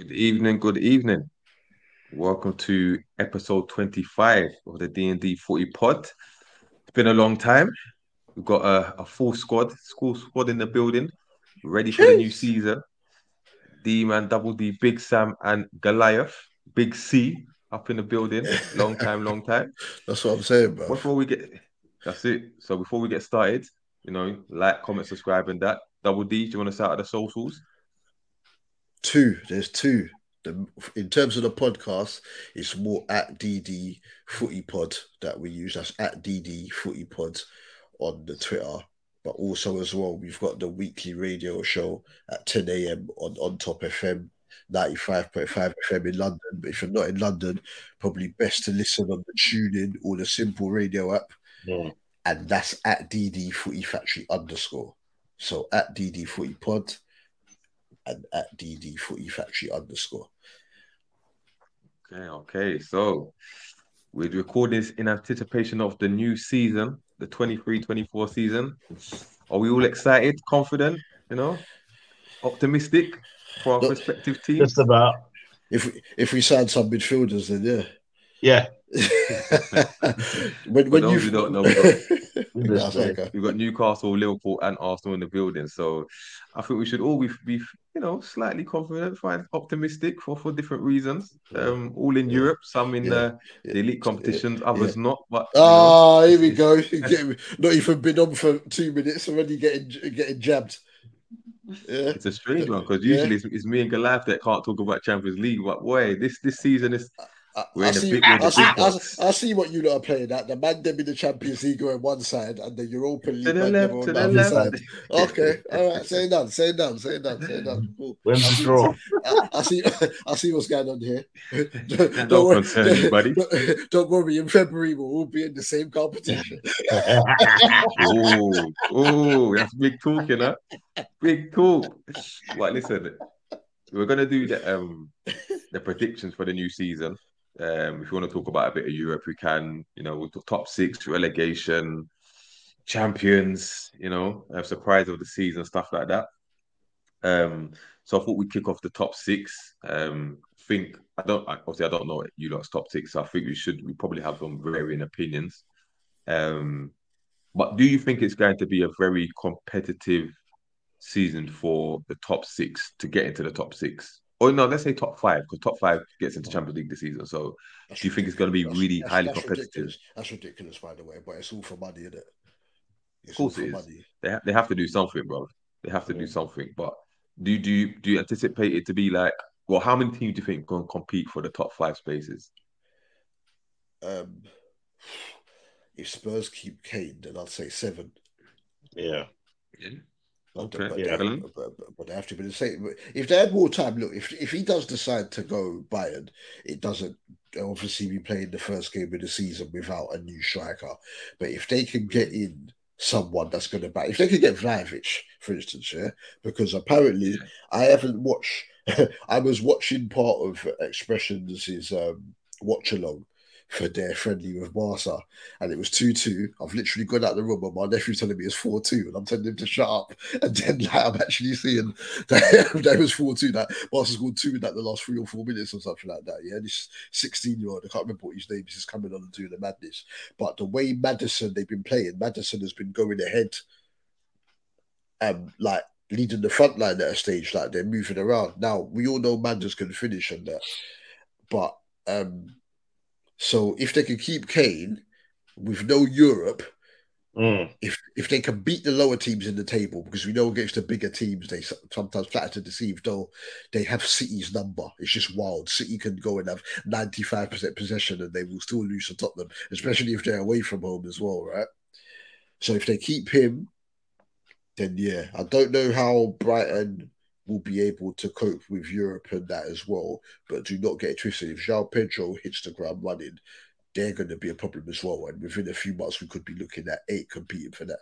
Good evening, good evening. Welcome to episode 25 of the D&D Footy Pod. It's been a long time. We've got a, a full squad, school squad in the building, ready for the new season. D Man, Double D, Big Sam, and Goliath, Big C up in the building. Long time, long time. That's what I'm saying, bro. Before we get that's it. So before we get started, you know, like, comment, subscribe, and that. Double D, do you want to start at the socials? Two. There's two. The, in terms of the podcast, it's more at DD Footy Pod that we use. That's at DD Footy Pod on the Twitter. But also as well, we've got the weekly radio show at 10 a.m. on on Top FM, 95.5 FM in London. But if you're not in London, probably best to listen on the TuneIn or the Simple Radio app. Yeah. And that's at DD Footy Factory underscore. So at DD Footy Pod and at DD Footy Factory underscore. Okay, okay. So we're recording this in anticipation of the new season, the 23-24 season. Are we all excited, confident, you know, optimistic for our Look, respective teams? Just about. If we, if we sign some midfielders, then yeah. Yeah. when when you don't know, we've got, we've got Newcastle, Liverpool, and Arsenal in the building. So I think we should all be, be you know, slightly confident, fine, optimistic for, for different reasons. Um, all in Yeah. Europe, some in Yeah. the, Yeah. the elite competitions, others not. But know, Ah, here we go. Not even been on for two minutes already getting getting jabbed. Yeah. It's a strange one because usually it's, it's me and Goliath that can't talk about Champions League. But boy, this this season is I, We're I in the see, big- we're in the I, see, I, box. I see what you lot are playing at. The man them in the Champions League on one side and the Europa League to the man left, on to the the other left. side. Okay, all right, say it down, say it down, say it down, say it down. Cool. When's the draw? I, I see, I see what's going on here. don't, Don't worry, concern you, buddy. Don't, don't worry. In February, we'll all be in the same competition. oh, oh, that's big talk, you know. Big talk. Right, listen, we're gonna do the um the predictions for the new season. Um, if you want to talk about a bit of Europe, we can. You know, we'll talk top six, relegation, champions. You know, surprise of the season, stuff like that. Um, so I thought we'd kick off the top six. Um, think I don't obviously I don't know you lot's top six. So I think we should we probably have some varying opinions. Um, but do you think it's going to be a very competitive season for the top six to get into the top six? Or no, let's say top five, because top five gets into Champions League this season. So That's Do you think it's gonna be ridiculous. really That's- highly that's competitive? ridiculous. That's ridiculous, by the way. But it's all for money, isn't it? It's Of course all it for is. money. they ha- they have to do something, bro. They have to do something. But do do you do you anticipate it to be like? Well, how many teams do you think can compete for the top five spaces? Um, if Spurs keep Kane, then I'll say seven. Yeah. yeah. But, Okay, but, yeah. they, but, but- but they have to be the same. If they had more time, look, if if he does decide to go Bayern, it doesn't obviously be playing the first game of the season without a new striker. But if they can get in someone that's going to back, if they can get Vlahovic, for instance, yeah, because apparently Yeah. I haven't watched. I was watching part of Expressions' um, watch along for their friendly with Barca, and it was 2 2. I've literally gone out the room, and my nephew's telling me it's 4 2, and I'm telling him to shut up. And then like, I'm actually seeing that that was 4 2, that Barca scored two in like, the last three or four minutes or something like that. Yeah, this 16 year old, I can't remember what his name is, is coming on and doing the madness. But the way Maddison they've been playing, Maddison has been going ahead, um, like leading the front line at a stage, like they're moving around. Now, we all know Manders can finish and that, but um, so if they can keep Kane with no Europe, Mm. if if they can beat the lower teams in the table, because we know against the bigger teams they sometimes flatter to deceive. Though they have City's number, it's just wild. City can go and have ninety five percent possession, and they will still lose to Tottenham, especially if they're away from home as well, right? So if they keep him, then yeah, I don't know how Brighton will be able to cope with Europe and that as well. But do not get it twisted. If João Pedro hits the ground running, they're going to be a problem as well. And within a few months, we could be looking at eight competing for that.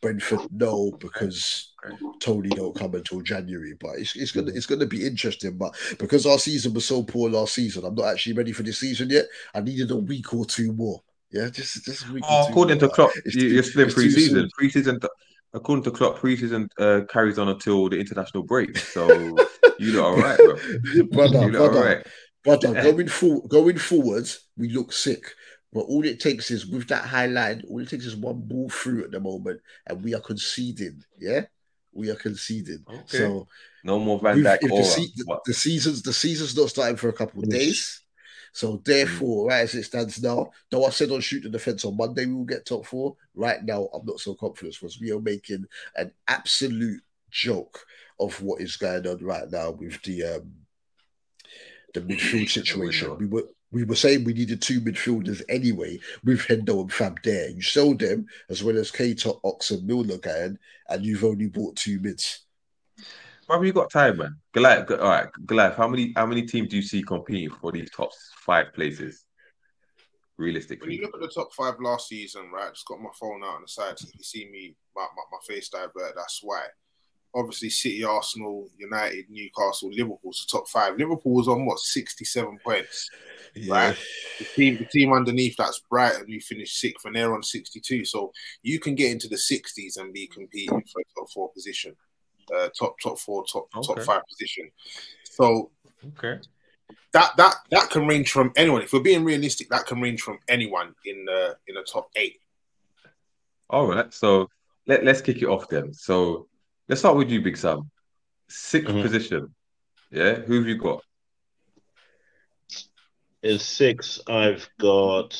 Brentford, no, because Toney don't come until January. But it's, it's gonna it's gonna be interesting. But because our season was so poor last season, I'm not actually ready for this season yet. I needed a week or two more. Yeah, just just a week or Oh, two according to more. Klopp, It's you, you're still in too pre-season. soon. According to Klopp, preseason uh, carries on until the international break. So you look all right, bro. brother, You look all brother, right. brother. Going for, going forwards, we look sick. But all it takes is with that high line, all it takes is one ball through at the moment, and we are conceding. Yeah, we are conceding. Okay. So No more Van Dijk if the, se- the, the season's the season's not starting for a couple of days. So therefore, right as it stands now, though I said on shoot the defense on Monday we will get top four. Right now, I'm not so confident because we are making an absolute joke of what is going on right now with the um the midfield situation. We were we were saying we needed two midfielders anyway with Hendo and Fab there. You sold them as well as Keita, Ox, and Milner going, and you've only bought two mids. Brother, you got time, man. Goliath, all right, Goliath. How many how many teams do you see competing for these top five places? Realistically, When Realistically, you look at the top five last season, right? Just got my phone out on the side. So if you see me, my, my, my face divert, that's why. Obviously, City, Arsenal, United, Newcastle, Liverpool's the top five. Liverpool was on what sixty-seven points. Right. The team, the team underneath that's Brighton, who finished sixth, and they're on sixty-two. So you can get into the sixties and be competing for a top four position, uh, top top four, top top five position. So okay. that that that can range from anyone. If we're being realistic, that can range from anyone in the in the top eight. All right. So let let's kick it off then. So let's start with you, Big Sam. 6th Mhm. position. Yeah. Who have you got? In six, I've got.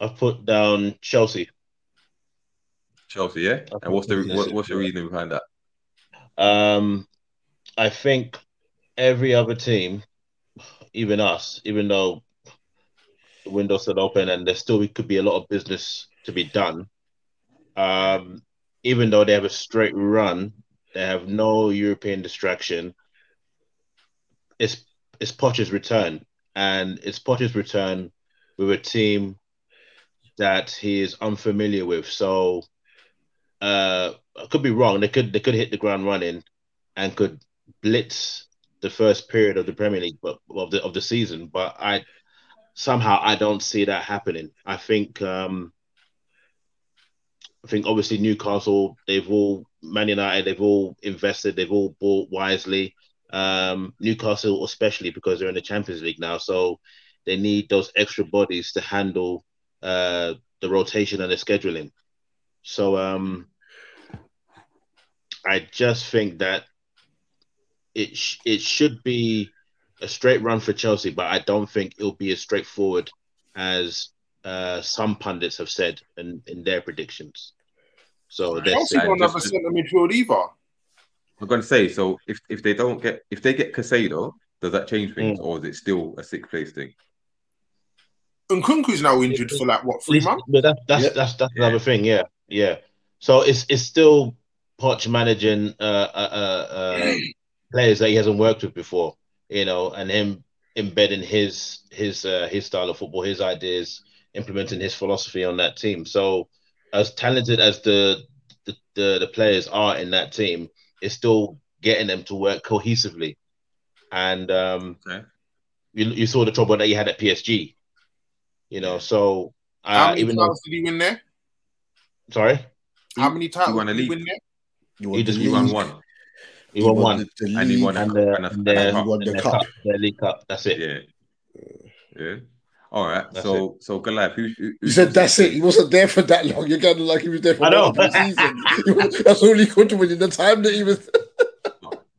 I've put down Chelsea. Chelsea. Yeah. I And what's the what, what's your reasoning behind that? Um, I think every other team, even us, even though the window's still open and there still could be a lot of business to be done, um, even though they have a straight run, they have no European distraction. It's it's Poch's return, and it's Poch's return with a team that he is unfamiliar with. So uh, I could be wrong. They could they could hit the ground running and could blitz the first period of the Premier League, but of the of the season. But I somehow I don't see that happening. I think um, I think obviously Newcastle they've all Man United they've all invested they've all bought wisely. Um, Newcastle especially because they're in the Champions League now, so they need those extra bodies to handle uh, the rotation and the scheduling. So um, I just think that it sh- it should be a straight run for Chelsea, but I don't think it'll be as straightforward as uh, some pundits have said in, in their predictions. So Chelsea saying don't have a centre midfield either. I'm going to say so. If if they don't get if they get Caicedo, does that change things, or is it still a sixth place thing? And Nkunku's now injured for like what three months? But that, that's Yeah. that's that's Yeah. another thing. Yeah, yeah. So it's it's still Poch managing uh, uh, uh, uh, players that he hasn't worked with before, you know, and him embedding his his uh, his style of football, his ideas, implementing his philosophy on that team. So as talented as the the, the, the players are in that team, it's still getting them to work cohesively. And um, Okay. you you saw the trouble that he had at PSG, you know. So How uh, many even though, titles did he win there? sorry, How many titles won a did he league. win there? You He just- He won one. he, He won won one the, the And he won and the and a- and and the, cup. He won the the cup. cup, the league cup. That's it. Yeah. Yeah. All right. That's so so Goliath, who, who, He said that's sixth it. He wasn't there for that long. You're kind of like he was there for I know. multiple was- That's all he could do within the time that he was.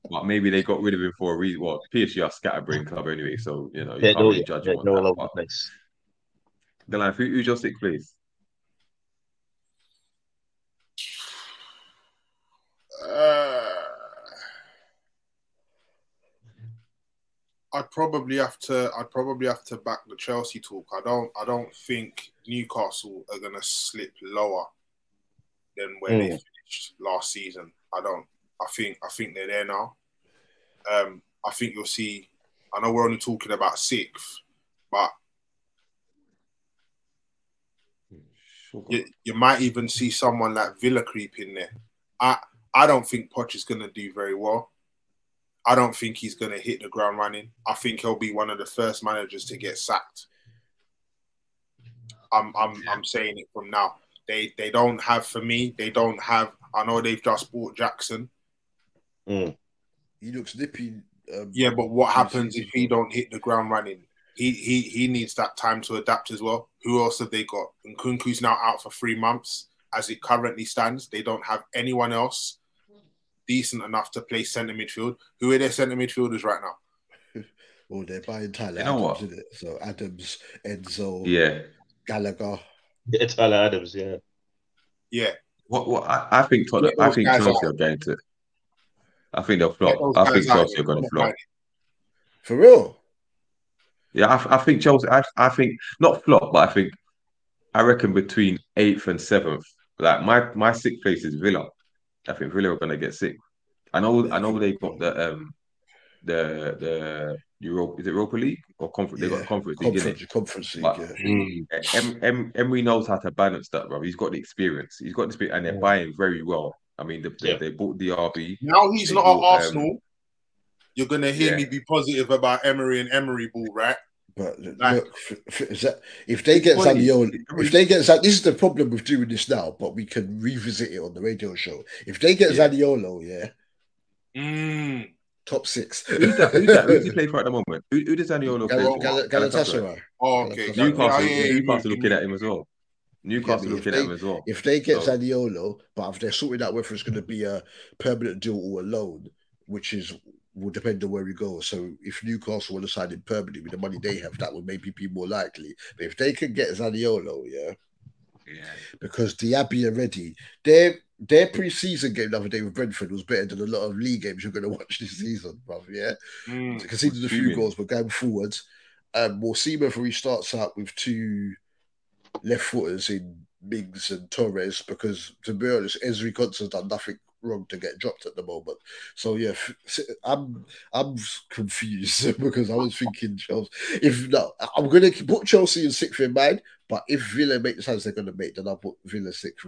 Well, maybe they got rid of him for a reason. Well, PSG are scatterbrain club anyway, so you know you They're, can't all, really judge they're, him on that. over the But place. Goliath, who, who's your sixth place? Uh, I'd probably have to. I'd probably have to back the Chelsea talk. I don't. I don't think Newcastle are going to slip lower than where they Mm. finished last season. I don't. I think. I think they're there now. Um, I think you'll see. I know we're only talking about sixth, but Sure. you, you might even see someone like Villa creep in there. I I don't think Poch is going to do very well. I don't think he's going to hit the ground running. I think he'll be one of the first managers to get sacked. I'm I'm I'm saying it from now. They they don't have for me. They don't have. I know they've just bought Jackson. Mm. He looks nippy. Um, Yeah, but what happens if he don't hit the ground running? He he he needs that time to adapt as well. Who else have they got? And Nkunku's now out for three months. As it currently stands, they don't have anyone else decent enough to play centre midfield. Who are their centre midfielders right now? Well, they're buying Tyler You know what? Adams, isn't it? So Adams, Enzo, Yeah. Gallagher. Yeah, Tyler Adams, yeah. Yeah, What? What? I, I think Tottenham. I think guys Chelsea out. are going to. I think they'll flop. I think guys. Chelsea are going to flop. For real? Yeah, I, I think Chelsea. I, I think not flop, but I think I reckon between eighth and seventh. Like my my sixth place is Villa. I think Villa are going to get sick. I know. I know they got the um the the Europe. Is it Europa League or conference? They got the conference league. innit? Conference, conference league, But- yeah. Em, em, Emery knows how to balance that, bro. He's got the experience. He's got the experience, and they're Yeah. buying very well. I mean, they, they, Yeah. they bought DRB. Now he's not bought, at um, Arsenal. You're gonna hear yeah. me be positive about Emery and Emery ball, right? But Like- look, f- f- is that, if they get Funny. Zaniolo, if they get Zan, this is the problem with doing this now, but we can revisit it on the radio show. If they get Yeah. Zaniolo, yeah, Mm. top six. Who's that? Who's that? Who's he play for at the moment? Who, who does Zaniolo play Gal- for? Gal- Galatasaray. Oh, okay. Newcastle- Newcastle, Yeah, yeah, yeah, Newcastle yeah. looking at him as well. Newcastle Yeah, but if looking at him as well. If they get So- Zaniolo, but if they're sorting out whether it's going to be a permanent deal or a loan, which is will depend on where we go. So if Newcastle want to sign him permanently with the money they have, that would maybe be more likely. But if they can get Zaniolo, yeah, Yeah. because Diaby are ready. Their their pre-season game the other day with Brentford was better than a lot of league games you're going to watch this season, bruv. Yeah, Mm. conceded a few Fuming. goals, but going forwards, um, we'll see whether he starts out with two left footers in Mings and Torres. Because to be honest, Ezri Konsa's done nothing wrong to get dropped at the moment. So yeah, I'm I'm confused because I was thinking Chelsea. If no, I'm to put Chelsea in sixth in mind. But if Villa make the chance they're to make, then I'll put Villa sixth.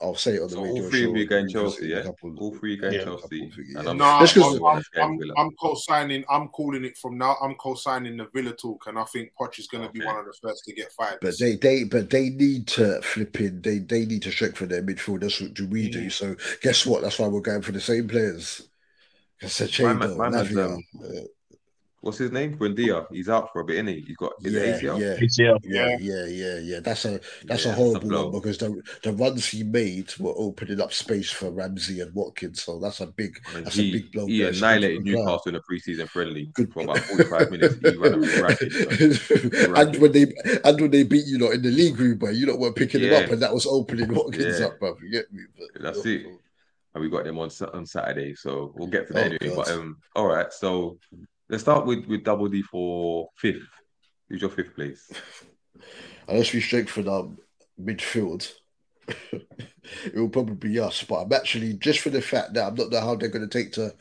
I'll say it on the So all radio three show. of you going Chelsea, yeah? couple- All three going Yeah. Chelsea. Couple of- And yeah. I'm No, I'm, I'm, I'm, I'm co-signing. I'm calling it from now. I'm co-signing the Villa talk, and I think Poch is going to be one of the first to get fired. But they, they, but they need to flip in. They, they need to strengthen their midfield. That's what do we do. Mm. So guess what? That's why we're going for the same players. My Sachado, man- my man's, Lavia, um, uh, What's his name? Buendia. He's out for a bit, isn't he? He's got his yeah, ACL. yeah, ACL. yeah, yeah, yeah, yeah. That's a that's Yeah, a horrible blow. one because the the runs he made were opening up space for Ramsey and Watkins. So that's a big And That's a big blow he annihilated good for the Newcastle in a preseason friendly Good. for about 45 minutes. He ran a racket. son. and when they and when they beat you lot in the league group, but you lot were picking him up, and that was opening Watkins Yeah. up, bro. You get me? But, That's it. And we got them on on Saturday, so we'll get to that Oh, anyway. God. But um, all right. So let's start with with Double D for fifth. Who's your fifth place? Unless we strengthen our midfield, it will probably be us. But I'm actually just for the fact that I'm not know how they're going to take to.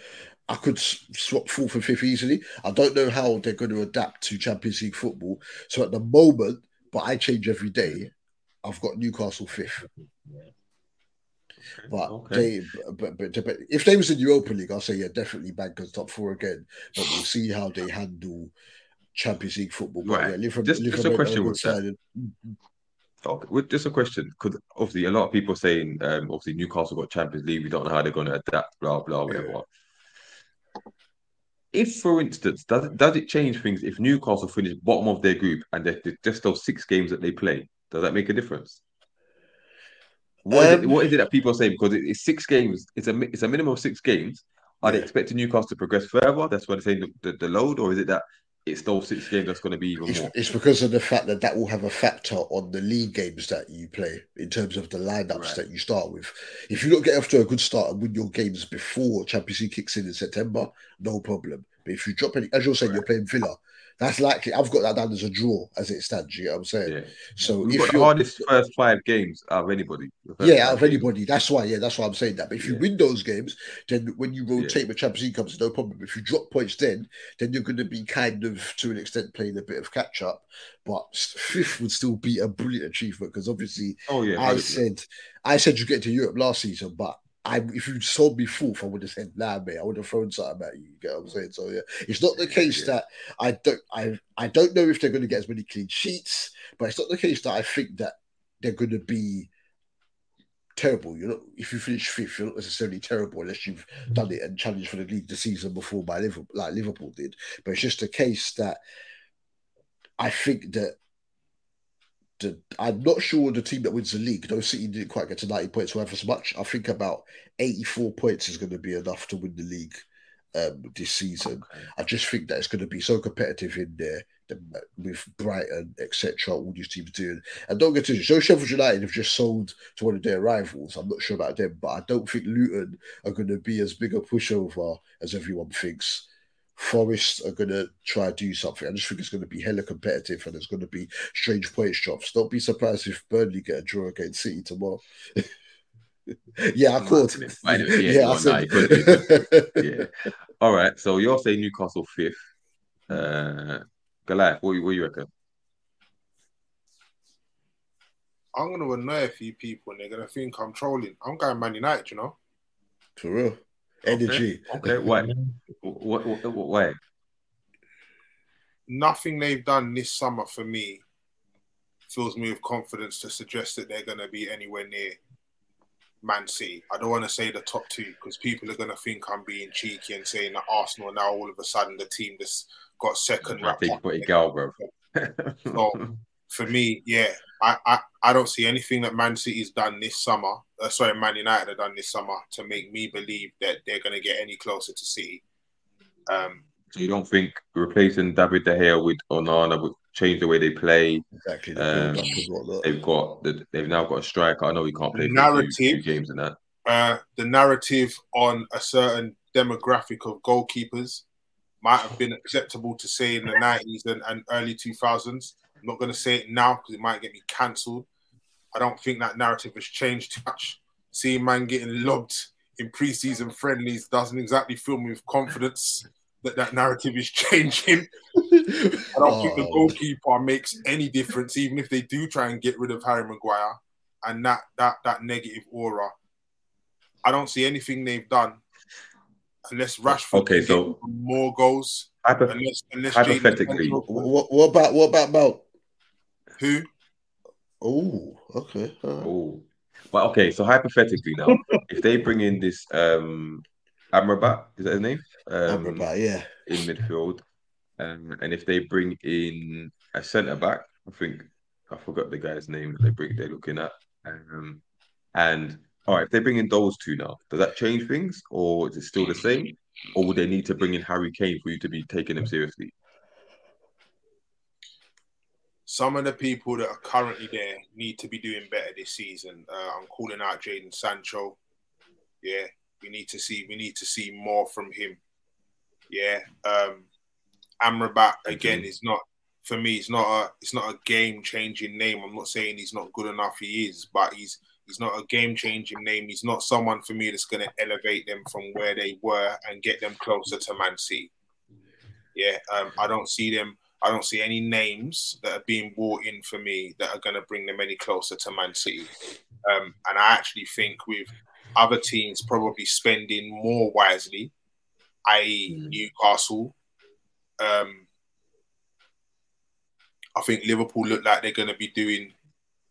I could swap fourth and fifth easily. I don't know how they're going to adapt to Champions League football. So at the moment, but I change every day. I've got Newcastle fifth. But Okay. they, but, but, but if they was in the Europa League, I'll say yeah, definitely back bankers top four again. But we'll see how they handle Champions League football. But Right. yeah, Liverpool, Just- just a question with that. Okay, with just a question, because obviously a lot of people saying, um, obviously Newcastle got Champions League, we don't know how they're going to adapt, blah blah, whatever. If, for instance, does it, does it change things if Newcastle finish bottom of their group and they're, they're just those six games that they play? Does that make a difference? What is it? Um, What is it that people are saying? Because it, it's six games. It's a it's a minimum of six games. Are they expecting Newcastle to progress further? That's why they're saying the, the, the load, or is it that it's those six games that's going to be even It's, more? it's because of the fact that that will have a factor on the league games that you play in terms of the lineups Right. that you start with. If you don't get off to a good start and win your games before Champions League kicks in in September, no problem. But if you drop any, as you're saying, you're playing Villa, that's likely. I've got that down as a draw as it stands. You know what I'm saying? Yeah. So We've if got the hardest first five games out of anybody. Yeah, of games. anybody. That's why. Yeah, that's why I'm saying that. But if you win those games, then when you rotate with Champions League comes, no problem. If you drop points, then then you're going to be kind of to an extent playing a bit of catch up. But fifth would still be a brilliant achievement because obviously Oh yeah, I said I said you get to Europe last season, but. I, if you told me fourth, I would have said, "Nah, mate." I would have thrown something at you. You get what I'm saying? So yeah, it's not the case Yeah. that I don't. I I don't know if they're going to get as many clean sheets, but it's not the case that I think that they're going to be terrible. You know, if you finish fifth, you're not necessarily terrible unless you've done it and challenged for the league the season before by Liverpool, like Liverpool did. But it's just a case that I think that the, I'm not sure the team that wins the league, though City didn't quite get to 90 points worth as much. I think about 84 points is going to be enough to win the league um, this season. Okay. I just think that it's going to be so competitive in there the, with Brighton, etc. All these teams doing, and don't get to so Sheffield United have just sold to one of their rivals. I'm not sure about them, but I don't think Luton are going to be as big a pushover as everyone thinks. Forest are going to try to do something. I just think it's going to be hella competitive and there's going to be strange points drops. Don't be surprised if Burnley get a draw against City tomorrow. yeah, I caught. Might have- Yeah, yeah, I said. you could, you could. yeah. All right. So you're saying Newcastle fifth. Uh, Goliath, what, you- what you reckon? I'm gonna annoy a few people and they're gonna think I'm trolling. I'm going Man United, you know. For real. Energy. Okay. Why? What, what, what, why? Nothing they've done this summer for me fills me with confidence to suggest that they're gonna be anywhere near Man City. I don't want to say the top two because people are gonna think I'm being cheeky and saying that Arsenal now all of a sudden the team that's got second I wrapped think put your gal, bro. So for me, yeah, I, I, I don't see anything that Man City's done this summer. Uh, sorry, Man United have done this summer to make me believe that they're going to get any closer to City. Um, So you don't think replacing David De Gea with Onana would change the way they play? Exactly. Um, build-up and whatnot. They've got the, they've now got a striker. I know he can't play for a few, Narrative. few games and that. uh, the narrative on a certain demographic of goalkeepers might have been acceptable to say in the 90s and, and early 2000s. I'm not going to say it now because it might get me cancelled. I don't think that narrative has changed too much. Seeing man getting lobbed in preseason friendlies doesn't exactly fill me with confidence that that narrative is changing. I don't think the Oh. goalkeeper makes any difference, even if they do try and get rid of Harry Maguire and that that that negative aura. I don't see anything they've done unless Rashford Okay, so- more goals. Hypo- Unless, unless Hypothetically. What, what about what about Mount? Who? Oh, okay. right. Oh, but okay. So hypothetically now, if they bring in this um Amrabat, is that his name? Um, Amrabat, yeah. in midfield, um, and if they bring in a centre back, I think I forgot the guy's name that they bring. They're looking at, um, and all right, if they bring in those two now, does that change things, or is it still the same, or would they need to bring in Harry Kane for you to be taking him seriously? Some of the people that are currently there need to be doing better this season. Uh, I'm calling out Jaden Sancho. Yeah, we need to see we need to see more from him. Yeah, um, Amrabat again is not for me. It's not a it's not a game changing name. I'm not saying he's not good enough. He is, but he's he's not a game changing name. He's not someone for me that's going to elevate them from where they were and get them closer to Man City. Yeah, um, I don't see them. I don't see any names that are being brought in for me that are going to bring them any closer to Man City. Um, and I actually think with other teams probably spending more wisely, i.e., Mm. Newcastle. Um, I think Liverpool look like they're going to be doing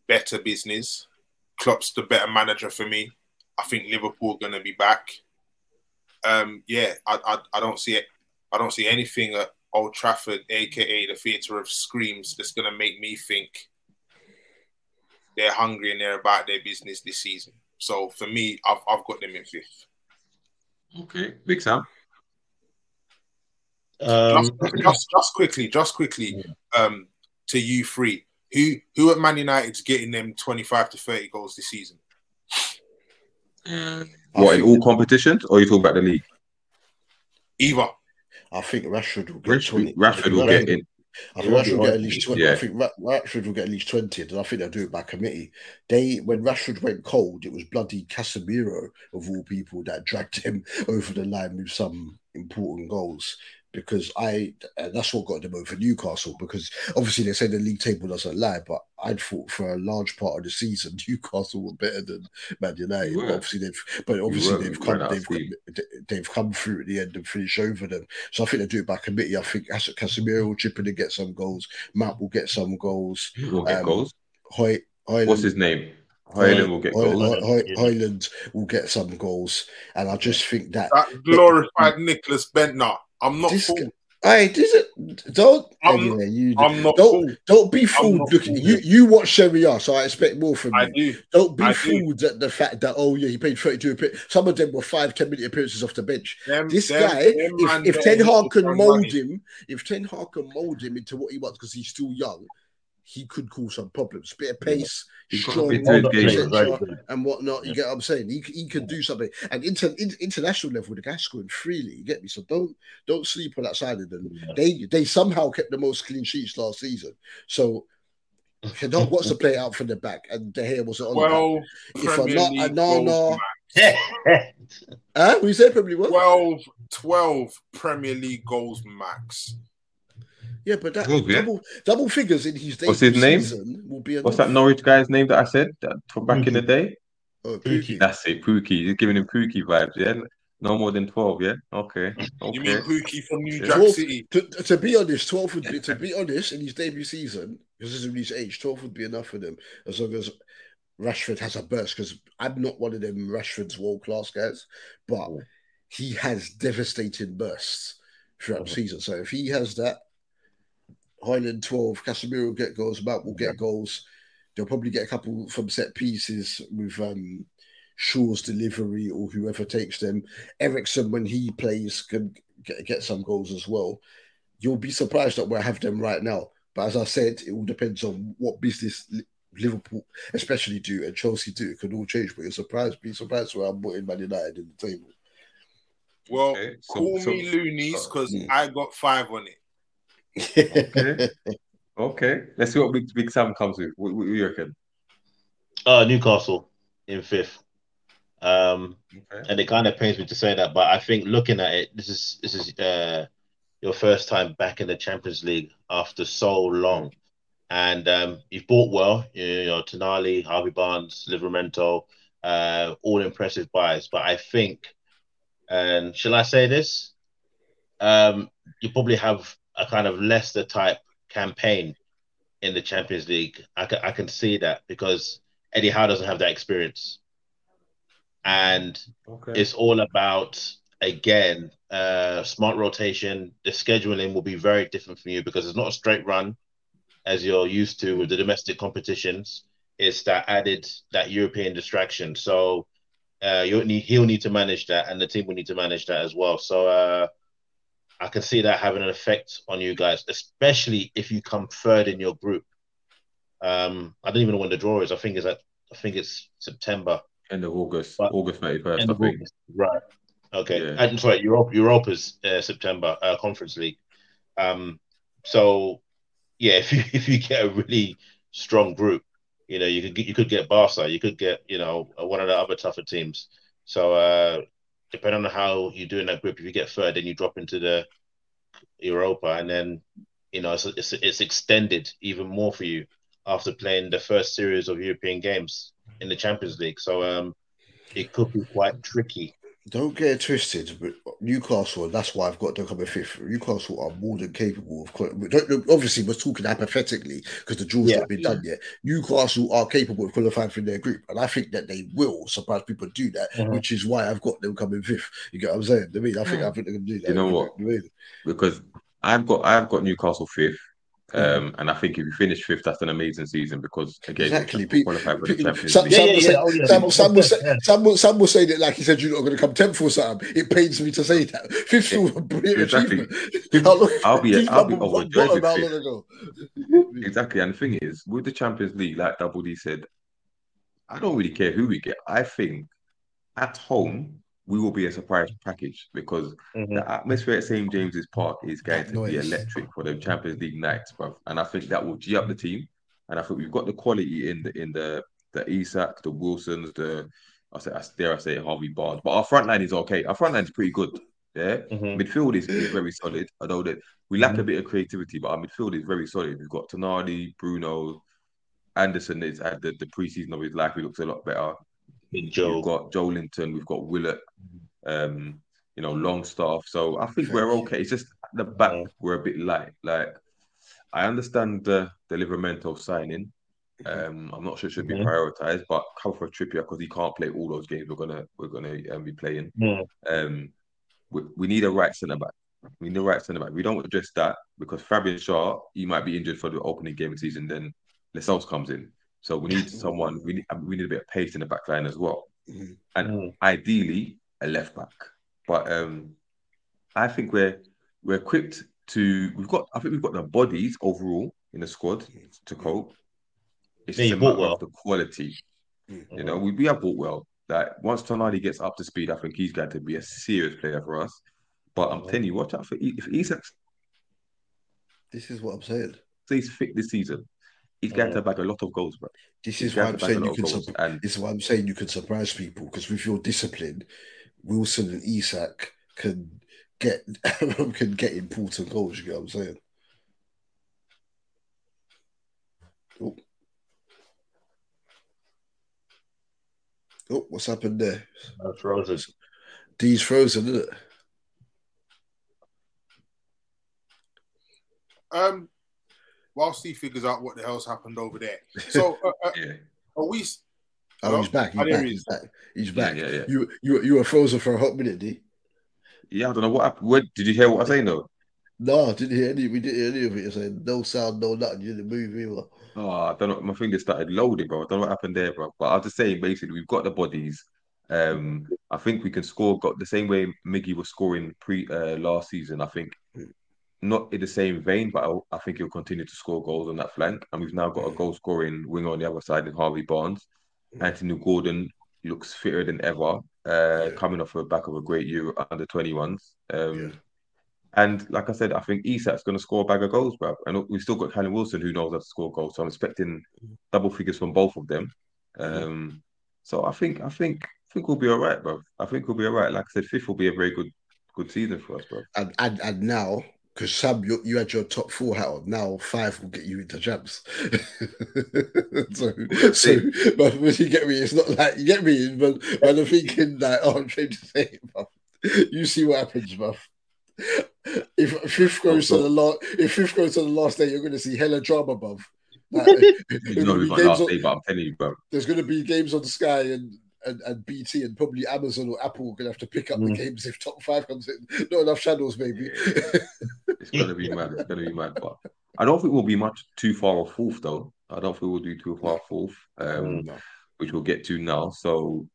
better business. Klopp's the better manager for me. I think Liverpool are going to be back. Um, yeah, I, I, I don't see it. I don't see anything at Old Trafford, aka the theatre of screams, that's going to make me think they're hungry and they're about their business this season. So for me, I've, I've got them in fifth. Okay, Big Sam. Um, just, just, just quickly, just quickly, um, to you three, who who at Man United's getting them twenty five to thirty goals this season? I What in all competitions, or are you talking about the league? Either. I think Rashford will get Rashford, 20. Rashford will get in. I think Rashford will get at least 20. Yeah. I think Rashford will get at least 20, and I think they'll do it by committee. They When Rashford went cold, it was bloody Casemiro, of all people, that dragged him over the line with some important goals. Because I, and that's what got them over Newcastle. Because obviously they say the league table doesn't lie, but I'd thought for a large part of the season Newcastle were better than Man United. You But obviously they've, but obviously were. they've come they've, steam. they've come through at the end and finish over them. So I think they do it by committee. I think Cas- Casemiro will chip in and get some goals. Matt will get some goals. Who will get Um, goals? Hoyt, Højlund, What's his name? Højlund will get Hi- goals. Hi- Hi- Højlund will get some goals, and I just think that That glorified Nicholas Bendtner. I'm not This fooled. Hey, does it? Don't. I'm- anyway, you I'm not don't. fooled. Don't be fooled. Looking, fooled. you you watch Serie A, so I expect more from I you. do. Don't be I do. fooled at the fact that oh yeah, he played thirty two. Some of them were five, ten minute appearances off the bench. Them, This them- guy, them if, if Ten Hag can mold running. him, if Ten Hag can mold him into what he wants because he's still young, he could cause some problems. Bit of pace, He's a strong, bit to his Hold up, game. Jay, etc. and whatnot. You Yeah. get what I'm saying? He, he can do something. And inter, in, international level, the guy's scoring freely. You get me? So don't don't sleep on that side of them. Yeah. They they somehow kept the most clean sheets last season. So Ten Hag wants to play out from the back, and De Gea wasn't on the back. Twelve If I'm not- League no, no. max. Huh? We said probably what? 12, 12 Premier League goals max. Yeah, but that Good, yeah. double double figures in his debut What's his name? season will be enough. What's that Norwich guy's name that I said that, from back in the day? Oh, Pukki. Pukki. That's it, Pukki. You're giving him Pukki vibes, yeah? No more than 12, yeah? Okay. You mean Pookie from New Yeah. Jack Twelve- City? To, to be honest, 12 would be to be honest, in his debut season, because this is his age, 12 would be enough for them as long as Rashford has a burst. Because I'm not one of them Rashford's world class guys, but mm. he has devastating bursts throughout the mm-hmm. season. So if he has that, Højlund 12, Casemiro will get goals, Mount will get goals. They'll probably get a couple from set pieces with um Shaw's delivery or whoever takes them. Eriksen, when he plays, can get, get some goals as well. You'll be surprised that we have them right now. But as I said, it all depends on what business Liverpool, especially, do and Chelsea do. It could all change. But you're surprised, be surprised where I'm putting Man United in the table. Well, Okay, so- call so- me loonies because Mm. I got five on it. Okay. Okay. Let's see what Big, Big Sam comes with. What, what do you reckon? Uh, Newcastle in fifth. Um, Okay. and it kind of pains me to say that, but I think looking at it, this is this is uh, your first time back in the Champions League after so long, and um, you've bought well. You know, Tonali, Harvey Barnes, Livramento, uh, all impressive buys. But I think, and shall I say this? Um, you probably have a kind of Leicester type campaign in the Champions League. I can, I can see that because Eddie Howe doesn't have that experience. And Okay. it's all about again uh smart rotation the scheduling will be very different from you because it's not a straight run as you're used to with the domestic competitions it's that added that european distraction so uh you'll need he'll need to manage that and the team will need to manage that as well so uh i can see that having an effect on you guys especially if you come third in your group um i don't even know when the draw is i think it's at i think it's september End of August. But- August 31st, I think. August. Right. Okay. Yeah. I'm sorry. Europe. Europa's uh, September uh, Conference League. Um. So, yeah, if you if you get a really strong group, you know, you could get you could get Barca, you could get you know one of the other tougher teams. So, uh, depending on how you do in that group, if you get third, then you drop into the Europa, and then you know it's it's, it's extended even more for you after playing the first series of European games in the Champions League. So, um, it could be quite tricky. Don't get it twisted, but Newcastle, and that's why I've got them coming fifth. Newcastle are more than capable of. qual- we don't- Obviously, we're talking hypothetically because the draw's Yeah. not been done yet. Newcastle are capable of qualifying for their group, and I think that they will. Surprise people do that, Mhm. which is why I've got them coming fifth. You get what I'm saying? I mean, I think I think they're going to do that. You know what? Because I've got I've got Newcastle fifth. Um, and I think if you finish fifth, that's an amazing season because again, Exactly. you qualify for the Champions some- League. some Yeah, will yeah, say- yeah. Oh, yeah. Some, some, will say, Yeah. some, will, some will that, like he said, you're not going to come 10th or something. It pains me to say that. Fifth is a brilliant Exactly. achievement. How long- I'll be- I'll be bottom- overjoyed bottom with how fifth. long ago? Exactly. And the thing is, with the Champions League, like Double D said, I don't really care who we get. I think at home we will be a surprise package because Mhm. the atmosphere at St James's Park is going That to be electric for the Champions League nights, bro. And I think that will g up the team. And I think we've got the quality in the in the the Isak, the Wilsons, the I say I dare I say Harvey Barnes. But our front line is okay. Our front line is pretty good. Yeah. Mhm. Midfield is, is very solid. Although that we lack a bit of creativity, but our midfield is very solid. We've got Tonali, Bruno, Anderson is had the, the preseason of his life. He looks a lot better. Big Joe. We've got Joelinton, we've got Willock, um, you know, Longstaff. So I think we're okay. It's just at the back we're a bit light. Like I understand the the Livramento signing, Um, I'm not sure it should be Mhm. prioritized, but cover for Trippier because he can't play all those games. We're gonna we're gonna um, be playing. Mm. Um, we, we need a right centre back. We need a right centre back. We don't address that because Fabian Schär he might be injured for the opening game of the season. Then Lascelles comes in, so we need someone. We need we need a bit of pace in the back line as well. Mhm. And Mm. ideally a left back. But um, I think we're we're equipped to. We've got. I think we've got the bodies overall in the squad to cope. It's Yeah, just a matter well. of the quality. Mm. You know, we, we have bought well. Like once Tonali gets up to speed, I think he's going to be a serious player for us. But I'm telling you, watch out for I- if Isak This is what I'm saying. stays fit this season. He's going to bag a lot of goals, bro. This is why I'm a saying lot you of can. goals. Sup- And this is why I'm saying you can surprise people because with your discipline, Wilson and Isak can get can get important goals. You get what I'm saying? Oh. Oh, what's happened there? That's frozen. D's frozen, isn't it? Um, whilst he figures out what the hell's happened over there. So, uh, uh, yeah, are we? Oh, Hello? he's back. He's there back. He's back. He's yeah, back. yeah, yeah. You you you were frozen for a hot minute, D. Yeah, I don't know what happened. What, did you hear what I was saying though? No, I didn't hear any. We didn't hear any of it. You're saying no sound, no nothing. You didn't move either. Oh, I don't know. My finger started loading, bro. I don't know what happened there, bro. But I was just saying, basically, we've got the bodies. Um, I think we can score. Got the same way Miggy was scoring pre uh, last season. I think not in the same vein, but I, I think he'll continue to score goals on that flank. And we've now got a goal scoring winger on the other side in Harvey Barnes. Anthony Gordon looks fitter than ever, uh, Yeah. coming off the back of a great Euro under 21s. Um, Yeah. And like I said, I think Isak's going to score a bag of goals, bro. And we've still got Callum Wilson who knows how to score goals. So I'm expecting double figures from both of them. Um, so I think I think I think we'll be all right, bro. I think we'll be all right. Like I said, fifth will be a very good good season for us, bro. And and and now, because Sam, you, you had your top four hat on. Now five will get you into jams. so, so, but you get me, it's not like you get me, but but I'm thinking that oh, I'm trying to say, bruv. you see what happens, bruv. If fifth goes to the last, if fifth goes to the last day, you're going to see hella drama, above. Like, there's You know, gonna it's be my last on- day, but I'm telling you, bro. there's going to be games on the Sky and, and, and BT and probably Amazon or Apple are going to have to pick up the Mm. games if top five comes in. Not enough channels, maybe. It's gonna be mad. It's gonna be mad. But I don't think we'll be much too far off fourth, though. I don't think we'll do too far off fourth, um, No. which we'll get to now. So,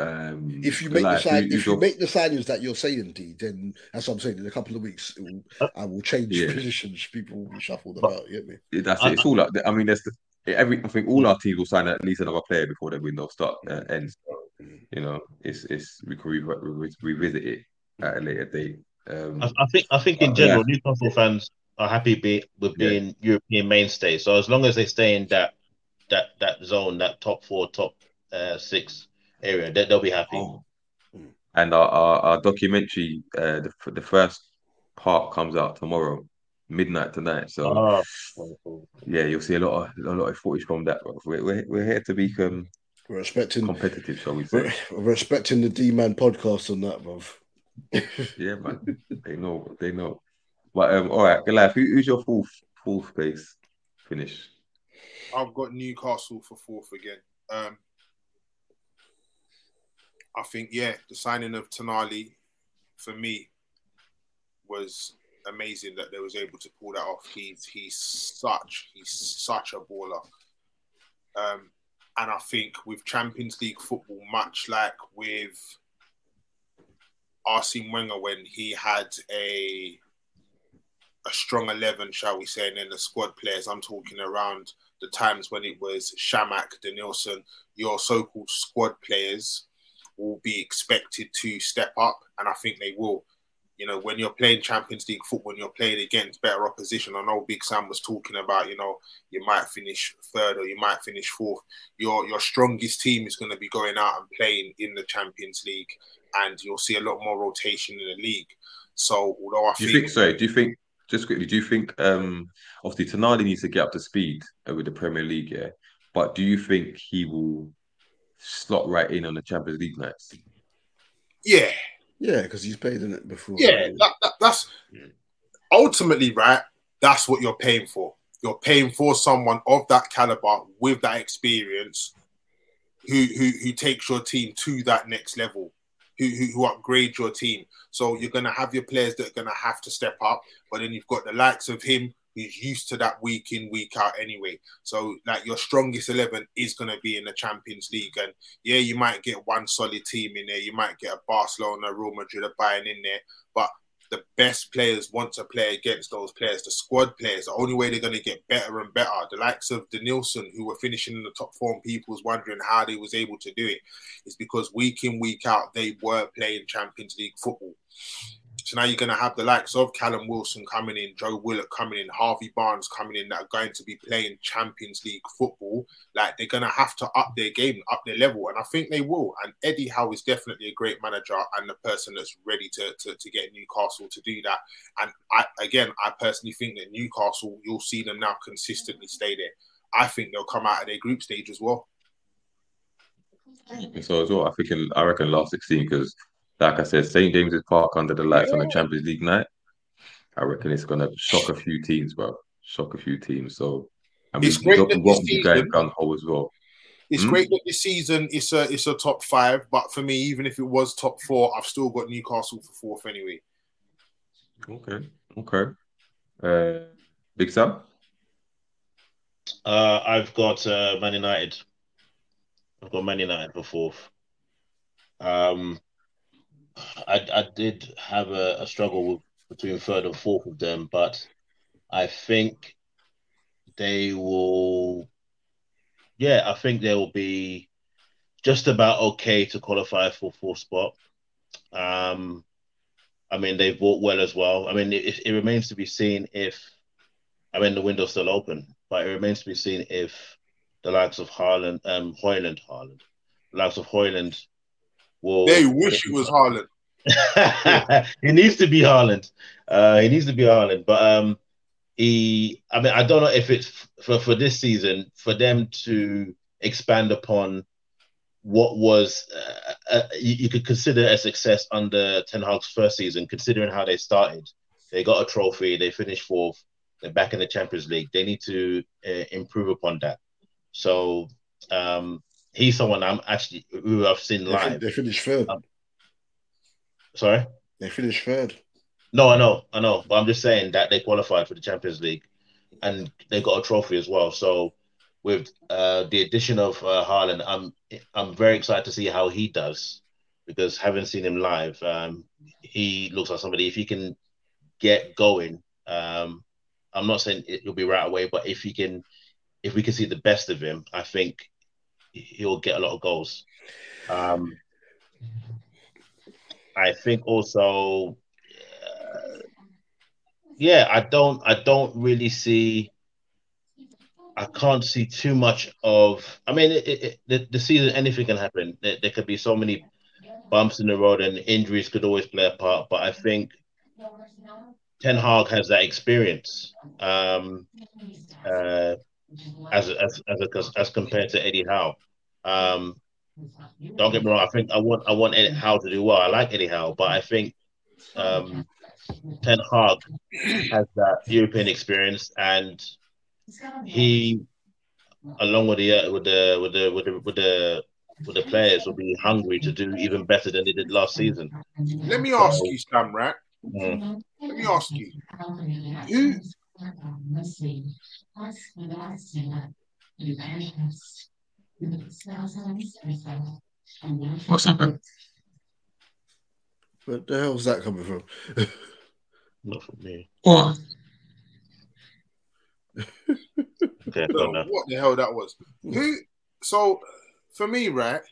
um, If you make the sign, if you make the signings that you're saying, D, then that's what I'm saying. In a couple of weeks, it will, I will change Yeah. positions. People will be shuffled But- about. You get me? Yeah, That's I- it. It's all like I mean, there's the, every. I think all our teams will sign at least another player before the window start uh, ends. You know, it's it's we can re- re- revisit it at a later date. Um, I, I think I think in Uh, general, Newcastle fans are happy be, with Yeah. being European mainstays. So as long as they stay in that that that zone, that top four, top uh, six area, they, they'll be happy. oh. And our, our, our documentary, uh, the the first part comes out tomorrow, midnight tonight. So Ah, yeah, you'll see a lot of a lot of footage from that. We're we're, we're here to be um, We're expecting, competitive, shall we we're, say? we're expecting the D Man podcast on that, bruv. Yeah, man. They know. They know. But um, all right, Goliath, who, who's your fourth fourth place finish? I've got Newcastle for fourth again. Um, I think yeah, the signing of Tonali for me was amazing that they was able to pull that off. He's he's such he's such a baller. Um, and I think with Champions League football, much like with Arsene Wenger when he had a a strong eleven, shall we say, and then the squad players. I'm talking around the times when it was Chamakh, Denilson, your so-called squad players will be expected to step up, and I think they will. You know, when you're playing Champions League football, when you're playing against better opposition, I know Big Sam was talking about, you know, you might finish third or you might finish fourth. Your your strongest team is going to be going out and playing in the Champions League, and you'll see a lot more rotation in the league. So, although I Do you think, think? Sorry, do you think? Just quickly, do you think? Um, obviously, Tonali needs to get up to speed uh, with the Premier League, yeah. But do you think he will slot right in on the Champions League nights? yeah, Yeah, because he's played in it before. yeah, that, that, that's ultimately right. That's what you're paying for. you're paying for someone of that caliber with that experience who who, who takes your team to that next level who, who, who upgrade your team so you're going to have your players that are going to have to step up but then you've got the likes of him who's used to that week in week out anyway so like your strongest 11 is going to be in the champions league and yeah you might get one solid team in there you might get a barcelona real madrid a bayern in there but the best players want to play against those players, the squad players. The only way they're going to get better and better, the likes of Denilson, who were finishing in the top four, and people was wondering how they was able to do it, is because week in week out they were playing Champions League football. So now you're going to have the likes of Callum Wilson coming in, Joe Willock coming in, Harvey Barnes coming in that are going to be playing Champions League football. Like they're going to have to up their game, up their level. And I think they will. And Eddie Howe is definitely a great manager and the person that's ready to, to, to get Newcastle to do that. And I, again, I personally think that Newcastle, you'll see them now consistently stay there. I think they'll come out of their group stage as well. So as well, I think in, I reckon last 16 because like I said, St James's Park under the lights yeah. on a Champions League night. I reckon it's gonna shock a few teams, bro. Shock a few teams. So I mean, it's great that this season, gung ho as well. It's hmm? great that this season it's a it's a top five, but for me, even if it was top four, I've still got Newcastle for fourth anyway. Okay, okay. Uh, Big Sam. Uh, I've got uh, Man United. I've got Man United for fourth. Um, I, I did have a, a struggle with, between third and fourth of them, but I think they will. Yeah, I think they will be just about okay to qualify for fourth spot. Um, I mean, they've bought well as well. I mean, it, it remains to be seen if, I mean, the window's still open, but it remains to be seen if the likes of Haaland, um, Haaland, the likes of Højlund will. They wish it was Haaland. he needs to be Haaland. Uh, he needs to be Haaland. But um, he, I mean, I don't know if it's for, for this season for them to expand upon what was uh, uh, you, you, could consider a success under Ten Hag's first season, considering how they started. They got a trophy, they finished fourth, they're back in the Champions League. They need to uh, improve upon that. So um, he's someone I'm actually who I've seen live. They finished third. Um, sorry, they finished third. No, I know, I know, but I'm just saying that they qualified for the Champions League, and they got a trophy as well. So with uh, the addition of uh, Haaland, I'm I'm very excited to see how he does because having seen him live, um, he looks like somebody if he can get going. Um, I'm not saying it, will be right away, but if he can, if we can see the best of him, I think he'll get a lot of goals. Um, I think also, uh, yeah, I don't, I don't really see. I can't see too much of. I mean, it, it, the, the season, anything can happen. There, there could be so many bumps in the road, and injuries could always play a part. But I think Ten Hag has that experience um, uh, as as as, a, as compared to Eddie Howe. Um, don't get me wrong. I think I want I want Eddie Howe to do well. I like Eddie Howe, but I think um, Ten Hag has that European experience, and he, along with the uh, with the with the with the with the with the players, will be hungry to do even better than they did last season. Let me ask so, you, Sam. Right? Mm. Let me ask you, who? What's happened? Where the hell's that coming from? Not from me. What? okay, what the hell that was? Who? So, for me, right?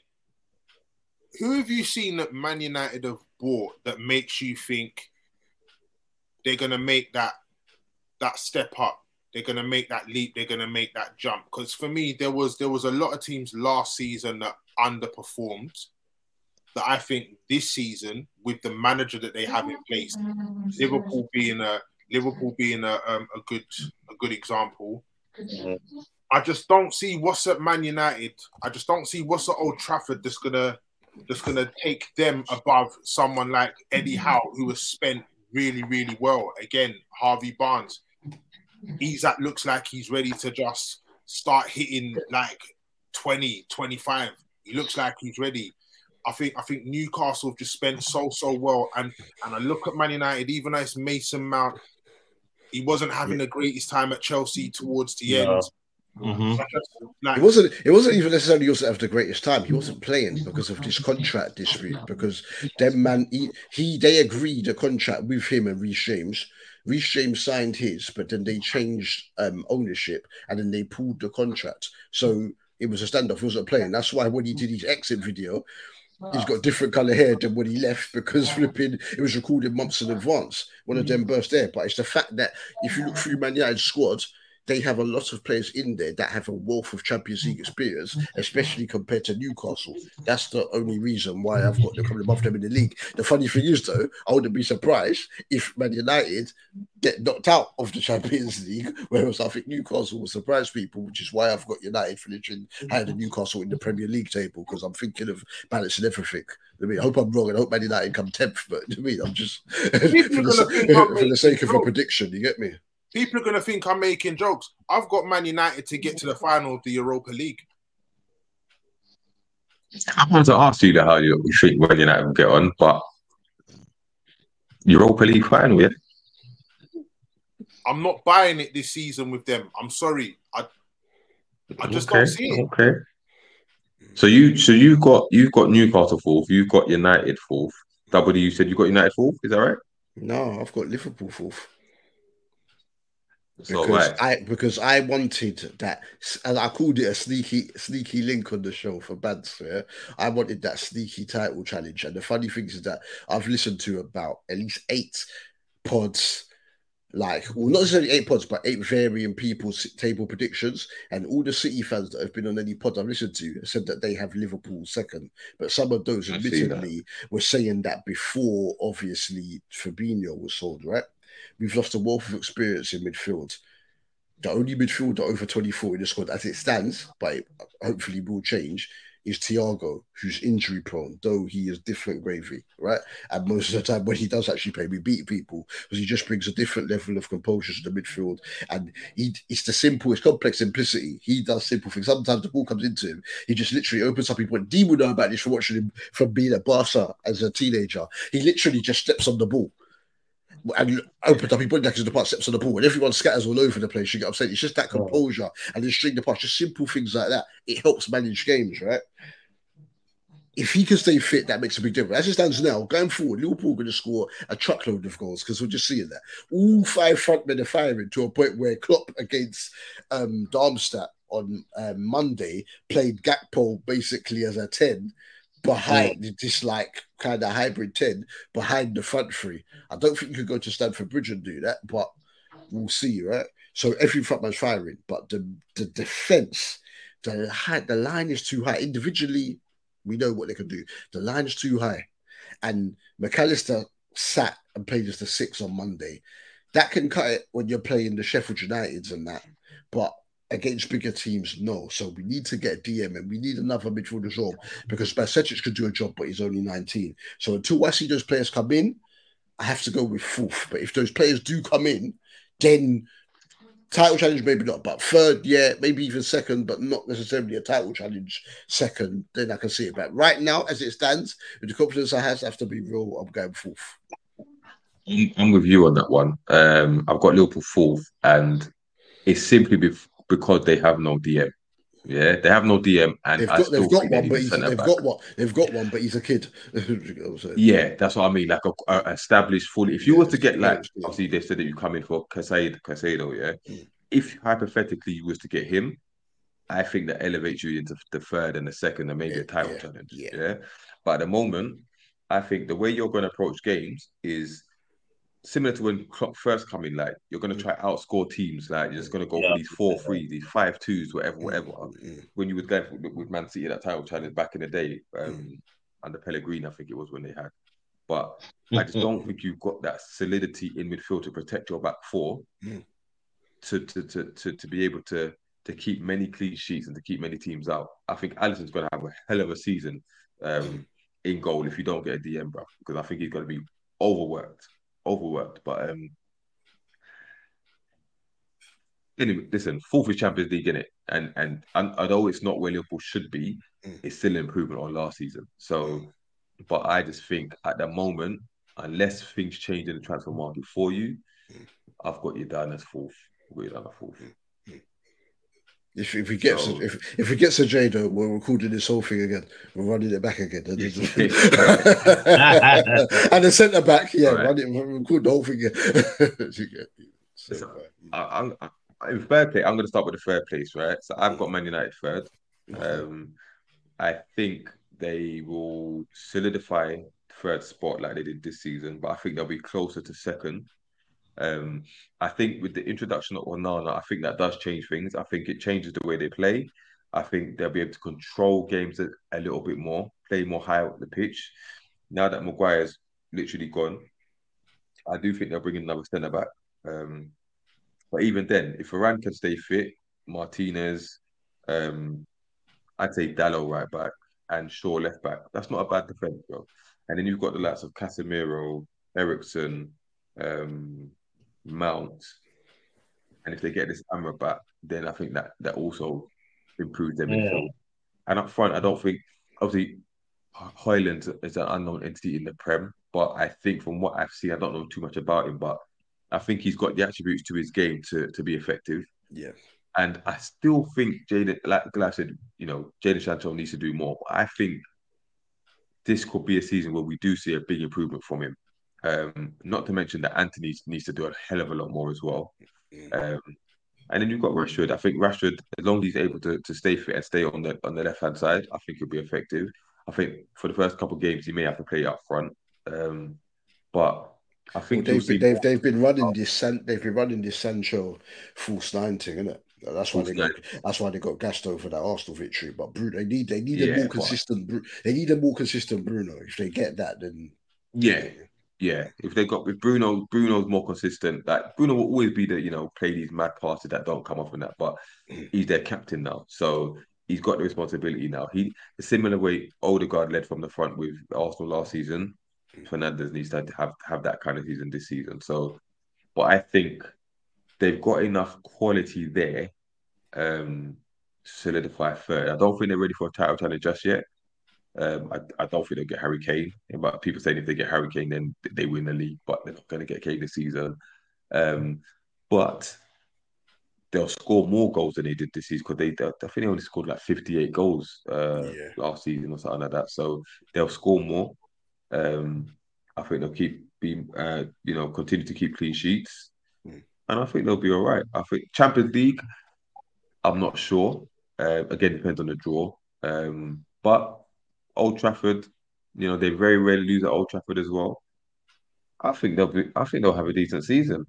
Who have you seen that Man United have bought that makes you think they're gonna make that that step up they're going to make that leap. They're going to make that jump. Because for me, there was there was a lot of teams last season that underperformed. That I think this season, with the manager that they have in place, Liverpool being a Liverpool being a um, a good a good example. I just don't see what's at Man United. I just don't see what's at Old Trafford that's gonna that's gonna take them above someone like Eddie Howe, who has spent really really well. Again, Harvey Barnes he's that looks like he's ready to just start hitting like 20, 25. He looks like he's ready. I think I think Newcastle have just spent so so well, and and I look at Man United, even as Mason Mount, he wasn't having the greatest time at Chelsea towards the No. end. Mhm. Like, It wasn't. It wasn't even necessarily also have the greatest time. He wasn't playing because of this contract dispute. Because them man, he, he they agreed a contract with him and Reece James. Reece James signed his, but then they changed um, ownership and then they pulled the contract. So it was a standoff. He wasn't playing. That's why when he did his exit video, he's got different color hair than when he left because flipping it was recorded months in advance. One of them burst there, but it's the fact that if you look through Man United's squad, they have a lot of players in there that have a wealth of Champions League experience, especially compared to Newcastle. That's the only reason why I've got them coming above them in the league. The funny thing is, though, I wouldn't be surprised if Man United get knocked out of the Champions League, whereas I think Newcastle will surprise people, which is why I've got United finishing higher than Newcastle in the Premier League table because I'm thinking of balancing everything. I mean, I hope I'm wrong and I hope Man United come 10th, but I mean, I'm just for are gonna think the, for the sake of a prediction, you get me? People are gonna think I'm making jokes. I've got Man United to get to the final of the Europa League. I wanted to ask you that how you, you think Man United will get on, but Europa League final, yeah. I'm not buying it this season with them. I'm sorry. I I just okay, don't see it. Okay. So you, so you've got you've got Newcastle fourth, you've got United fourth. W, you said you got United fourth. Is that right? No, I've got Liverpool fourth. Because right. I because I wanted that, and I called it a sneaky sneaky link on the show for Bants. Yeah, I wanted that sneaky title challenge, and the funny thing is that I've listened to about at least eight pods, like well, not necessarily eight pods, but eight varying people's table predictions, and all the City fans that have been on any pod I've listened to said that they have Liverpool second, but some of those, I see that. admittedly, were saying that before, obviously, Fabinho was sold, right? We've lost a wealth of experience in midfield. The only midfielder over 24 in the squad as it stands, but it hopefully will change, is Thiago, who's injury prone, though he is different gravy, right? And most of the time when he does actually play, we beat people because he just brings a different level of composure to the midfield. And he, it's the simple, it's complex simplicity. He does simple things. Sometimes the ball comes into him, he just literally opens up. He went, D would know about this from watching him from being at Barca as a teenager. He literally just steps on the ball and opens up, he put to the pass, steps on the ball, and everyone scatters all over the place. You get upset. It's just that composure and then string the pass, just simple things like that. It helps manage games, right? If he can stay fit, that makes a big difference. As it stands now, going forward, Liverpool are going to score a truckload of goals because we're just seeing that. All five front men are firing to a point where Klopp against um, Darmstadt on um, Monday played Gakpo basically as a 10 behind this like kind of hybrid 10 behind the front three. I don't think you could go to Stamford Bridge and do that, but we'll see, right? So every front man's firing, but the the defense, the high, the line is too high. Individually, we know what they can do. The line is too high, and Mac Allister sat and played as the six on Monday. That can cut it when you're playing the Sheffield Uniteds and that, but against bigger teams, no. So we need to get DM and we need another midfielder as well because Bajcetic could do a job, but he's only 19. So until I see those players come in, I have to go with fourth. But if those players do come in, then title challenge maybe not, but third, yeah, maybe even second, but not necessarily a title challenge second. Then I can see it. But right now, as it stands, with the confidence I have, I have to be real. I'm going fourth. I'm, with you on that one. Um, I've got Liverpool fourth, and it's simply bef- because they have no DM. Yeah, they have no DM, and They've got, they've got one, but he's, they've back. got one. They've got one, but he's a kid. You know what I'm saying? Yeah, that's what I mean. Like a, a established fully. If you Yeah, were to get like, yeah. obviously they said that you come in for Caicedo, Caicedo, yeah. Mm. If hypothetically you was to get him, I think that elevates you into the third and the second and maybe Yeah, a title yeah, challenge. yeah. Yeah. But at the moment, I think the way you're going to approach games is similar to when Klopp first come in. Like you're going to try outscore teams. Like you're just going to go Yeah. for these four threes, these five twos, whatever, whatever. Mm, When you was going for, with Man City that time, title challenge back in the day, um, Mm. under Pellegrini, I think it was when they had. But I just don't think you've got that solidity in midfield to protect your back four Mm. to, to to to to be able to to keep many clean sheets and to keep many teams out. I think Alisson's going to have a hell of a season um, in goal if you don't get a DM, bro, because I think he's going to be overworked, overworked. But um, anyway, listen, fourth is Champions League in it, and and and although it's not where Liverpool should be, Mm. it's still an improvement on last season. So, but I just think at the moment, unless things change in the transfer market for you, Mm. I've got you down as fourth. We're down as fourth. If, if we get So- if if we get Caicedo, we're recording this whole thing again. We're running it back again. And, the centre back, yeah, Right. run it, record the whole thing again. You get me? So, Listen, uh, I, I'm, I, in third place, I'm going to start with the third place, right? So I've got Man United third. Um, I think they will solidify third spot like they did this season, but I think they'll be closer to second. Um, I think with the introduction of Onana, I think that does change things. I think it changes the way they play. I think they'll be able to control games a, a little bit more, play more high up the pitch. Now that Maguire's literally gone, I do think they'll bring in another centre back. Um, but even then, if Varane can stay fit, Martinez, um, I'd say Dalot right back and Shaw left back. That's not a bad defense, bro. And then you've got the likes of Casemiro, Eriksen, um, Mount, and if they get this Amrabat, then I think that that also improves their Yeah. midfield. And up front, I don't think obviously Højlund is an unknown entity in the Prem, but I think from what I've seen, I don't know too much about him, but I think he's got the attributes to his game to to be effective. yeah, And I still think Jadon, like like I said, you know, Jadon Sancho needs to do more. I think this could be a season where we do see a big improvement from him. Um, not to mention that Antony needs to do a hell of a lot more as well. Um, and then you've got Rashford. I think Rashford, as long as he's able to, to stay fit and stay on the on the left hand side, I think he'll be effective. I think for the first couple of games he may have to play up front, um, but I think you'll they've, been, they've they've been running this they've been running this Sancho false nine thing, isn't it? That's why they got that's why they got gassed over that Arsenal victory. But Bruno, they need they need a more consistent. They need a more consistent Bruno. If they get that, then yeah, Yeah, if they got with Bruno, Bruno's more consistent. Like Bruno will always be the you know play these mad passes that don't come off in that, but he's their captain now, so he's got the responsibility now. He the similar way Odegaard led from the front with Arsenal last season. Fernandes needs to have have that kind of season this season. So, but I think they've got enough quality there um to solidify third. I don't think they're ready for a title challenge just yet. Um, I, I don't think they'll get Harry Kane. But people saying if they get Harry Kane, then they win the league. But they're not going to get Kane this season. Um, but they'll score more goals than they did this season because they, they, I think they only scored like 58 goals uh, Yeah. last season or something like that. So they'll score more. Um, I think they'll keep being, uh, you know, continue to keep clean sheets, Mm. and I think they'll be all right. I think Champions League, I'm not sure. Uh, again, depends on the draw. Um, but Old Trafford, you know, they very rarely lose at Old Trafford as well. I think they'll be. I think they'll have a decent season.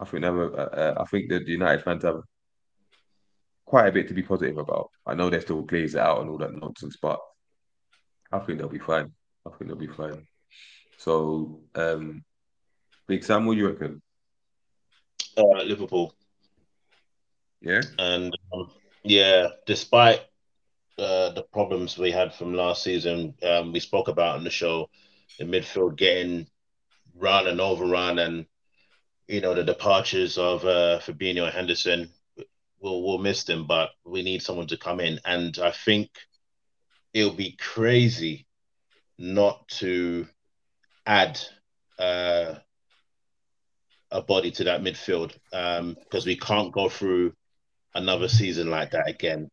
I think they have a, uh, I think the United fans have quite a bit to be positive about. I know they're still glaze it out and all that nonsense, but I think they'll be fine. I think they'll be fine. So, um, Big Sam, what do you reckon? Uh, Liverpool. Yeah, And um, yeah, despite uh, the problems we had from last season, um, we spoke about in the show, the midfield getting run and overrun, and you know the departures of uh, Fabinho and Henderson. We'll we'll miss them, but we need someone to come in, and I think it'll be crazy not to add uh, a body to that midfield because we can't go through another season like that again,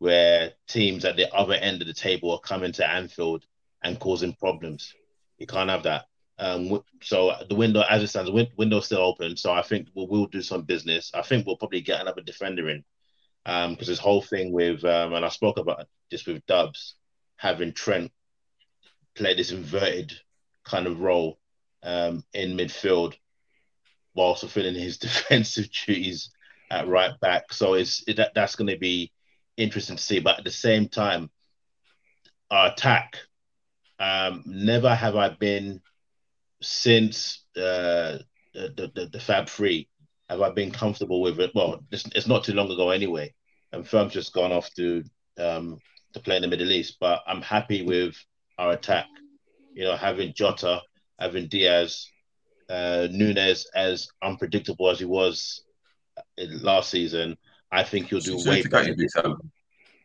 where teams at the other end of the table are coming to Anfield and causing problems. You can't have that. Um, so the window, as it stands, the win- window's still open. So I think we'll, we'll do some business. I think we'll probably get another defender in because this whole thing with, um, and I spoke about this with Dubs, having Trent play this inverted kind of role um, in midfield whilst fulfilling his defensive duties at right back. So it's it, that that's going to be interesting to see. But at the same time, our attack. Um, never have I been since uh, the, the the Fab Three have I been comfortable with it. Well, it's, it's not too long ago anyway, and Firm's just gone off to um, to play in the Middle East. But I'm happy with our attack. You know, having Jota, having Diaz, uh, Núñez as unpredictable as he was last season. I think he'll do So way to cut better. you, Big Sam,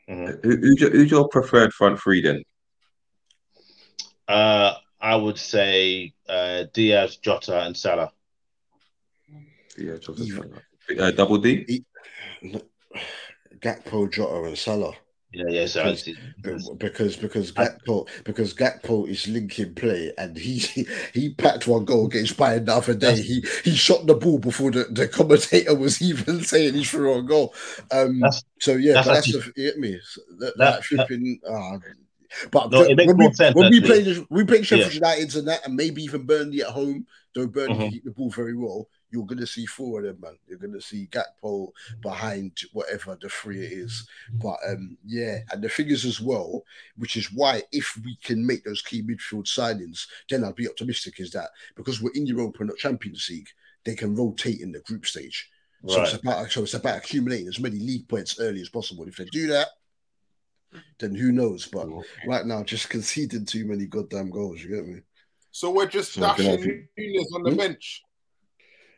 Mhm. who- who's, your, who's your preferred front three then? Uh, I would say uh, Diaz, Jota, and Salah. Yeah, Jota, Even- uh, double D. Gakpo, Jota, and Salah. Yeah, yeah. So Because- it's- because because Gakpo because Gakpo is linking play and he he packed one goal against Bayern the other day. He he shot the ball before the, the commentator was even saying he threw a goal. Um, so yeah, that's that's actually- me. So that, that- that flipping. ah, but No, makes when we sense, when we play we play Sheffield United and that, and maybe even Burnley at home, though Burnley Mhm. keep the ball very well. You're gonna see four of them, man. You're gonna see Gakpo behind whatever the three it is. But um, yeah, and the thing is as well, which is why if we can make those key midfield signings, then I'd be optimistic. Is that because we're in Europa, not Champions League, they can rotate in the group stage. So it's about so it's about accumulating as many league points early as possible. If they do that, then who knows? But right now, just conceding too many goddamn goals. You get me? So we're just So can I dashing Núñez on the Hmm? bench.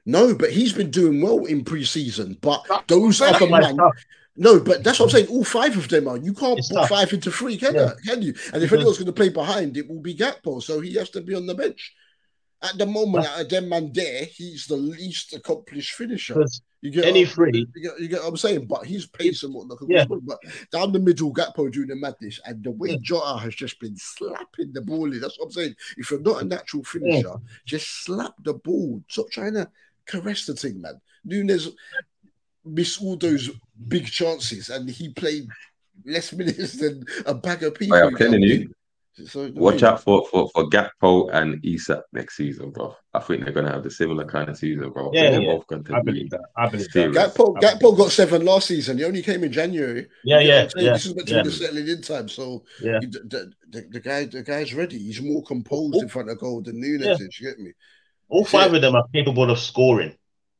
No, but he's been doing well in pre-season. But That's those what I'm other saying. Man, tough. no, but that's what I'm saying. All five of them are. You can't It's put tough. five into three, can Yeah. you? Can you? And if anyone's going to play behind, it will be Gakpo. So he has to be on the bench. At the moment, out of them man there, he's the least accomplished finisher. You get any what- three- You get, you get what I'm saying, but he's pace and whatnot. Yeah. But down the middle, Gakpo doing the madness, and the way Yeah. Jota has just been slapping the ball in. That's what I'm saying. If you're not a natural finisher, just slap the ball. Stop trying to caress the thing, man. Núñez missed all those big chances, and he played less minutes than a bag of people. I am telling you, So, watch out for, for, for Gakpo and Isak next season, bro. I think they're gonna have the similar kind of season, bro. Yeah, they're yeah. both going to I be believe that. I believe that. serious. Gakpo, Gakpo got seven last season. He only came in January. Yeah, You yeah, yeah, This is meant to yeah. the settling in time. So Yeah. he- the, the, the guy, the guy's ready. He's more composed in front of goal than Núñez Yeah. is. You get me? All five it. of them are capable of scoring.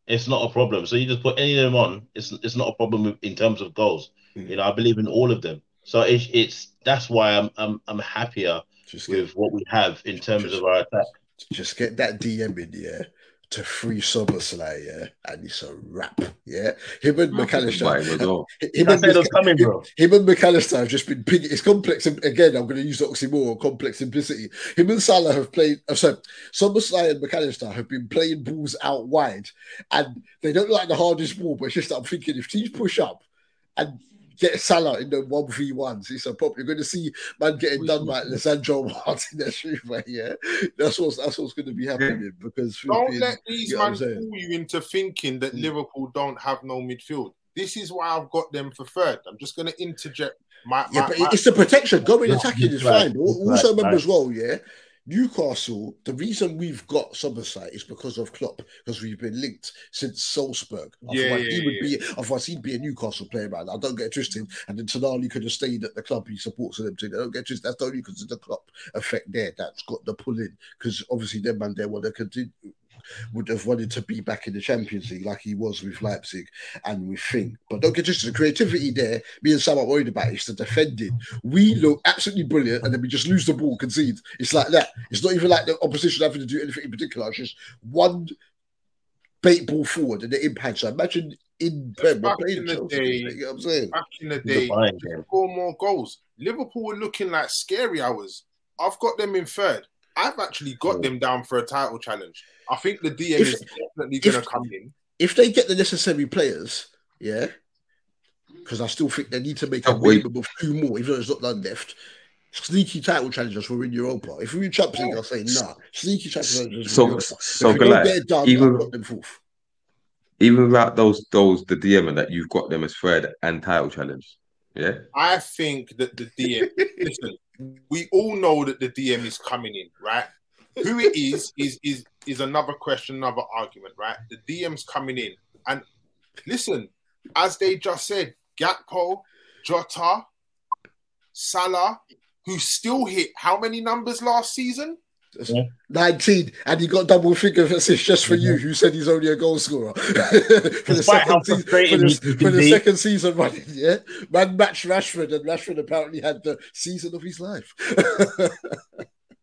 It's not a problem. So you just put any of them on. It's it's not a problem in terms of goals. Mm. You know, I believe in all of them. So it's it's that's why I'm I'm I'm happier Just get, with what we have in terms of our attack. just get that DM in, yeah, to free Szoboszlai, yeah, and it's a wrap, yeah. Him and Mac Allister, him him and, said coming, bro. him and Mac Allister have just been ping It's complex again. I'm going to use the oxymoron, complex simplicity. Him and Salah have played. Oh, sorry, Szoboszlai and Mac Allister have been playing balls out wide, and they don't like the hardest ball. But it's just I'm thinking if teams push up and get Salah in the one v ones, it's a pop. You're going to see man getting done by Lisandro Martinez, right? Yeah, that's what's that's what's going to be happening because Don't flipping- let these you know man fool you into thinking that Mm. Liverpool don't have no midfield. This is why I've got them for third. I'm just going to interject my, Yeah, my, but my- it's the protection. Going Yeah, attacking is right, fine. But al- right, also remember right. as well, yeah, Newcastle. The reason we've got Somerset is because of Klopp, because we've been linked since Salzburg. Yeah, yeah, he would yeah. be. Otherwise, he'd be a Newcastle player, man. I don't get twisted. And then Tonali could have stayed at the club. He supports them too. I don't get twisted. That's only because of the Klopp effect there. That's got the pull in. Because obviously, them man there want to continue. Would have wanted to be back in the Champions League like he was with Leipzig and with Fing. But don't get twisted. The creativity there, me and Sam are worried about is the defending. We look absolutely brilliant and then we just lose the ball, concede. It's like that. It's not even like the opposition having to do anything in particular. It's just one bait ball forward and the impact. So imagine in Prem, we're Back in the Chelsea. day- You know what I'm saying? back in the The day, buying to game. score more goals. Liverpool were looking like scary hours. I've got them in third. I've actually got Mm. them down for a title challenge. I think the DM If- is definitely going to come in. If they get the necessary players, yeah, because I still think they need to make a Oh, wait. minimum of two more, even though there's not none left. Sneaky title challengers we're in Europa. If we're in Champions League, I'll say nah. Sneaky title challengers. So, we're in Europa. so if we don't Goliath, get it done, even- I've got them fourth. even without those those the DM and that you've got them as third and title challenge. Yeah, I think that the DM, listen, we all know that the DM is coming in, right? Who it is is is is another question, another argument, right? The DM's coming in, and listen, as they just said, Gakpo, Jota, Salah, who still hit how many numbers last season? 19, and he got double figure assists just for you, who said he's only a goal scorer. for the, second, season, for the, he- he for the second season running, yeah? Man matched Rashford, and Rashford apparently had the season of his life.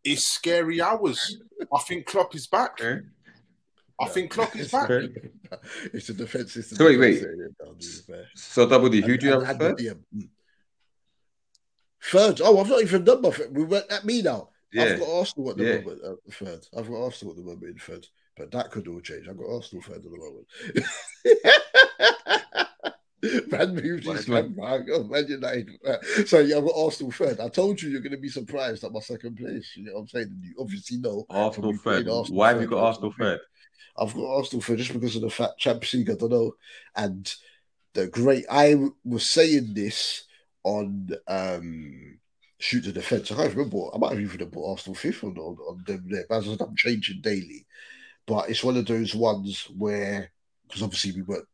It's scary hours. I think Klopp is back. Okay. I think Klopp is back. It's a defense system. So wait, wait. So double D, who do you have third? Third. Oh, I've not even done my third. We went at me now. Yeah, I've got Arsenal at the Yeah. moment. Uh, third. I've got Arsenal at the moment in third. But that could all change. I've got Arsenal third at the moment. man moved What his is man- man, man. Oh, Man United. Uh, So yeah, I've got Arsenal third. I told you you're going to be surprised at my second place. You know what I'm saying? And You obviously know. Arsenal From you playing third. Arsenal Why have you third, got Arsenal third? I've got Arsenal for just because of the fact Champions League, I don't know. And the great I was saying this on um shoot the defense. I can't remember. I might have even put Arsenal fifth on, on, on them there. But as I I'm changing daily. But it's one of those ones where because obviously we were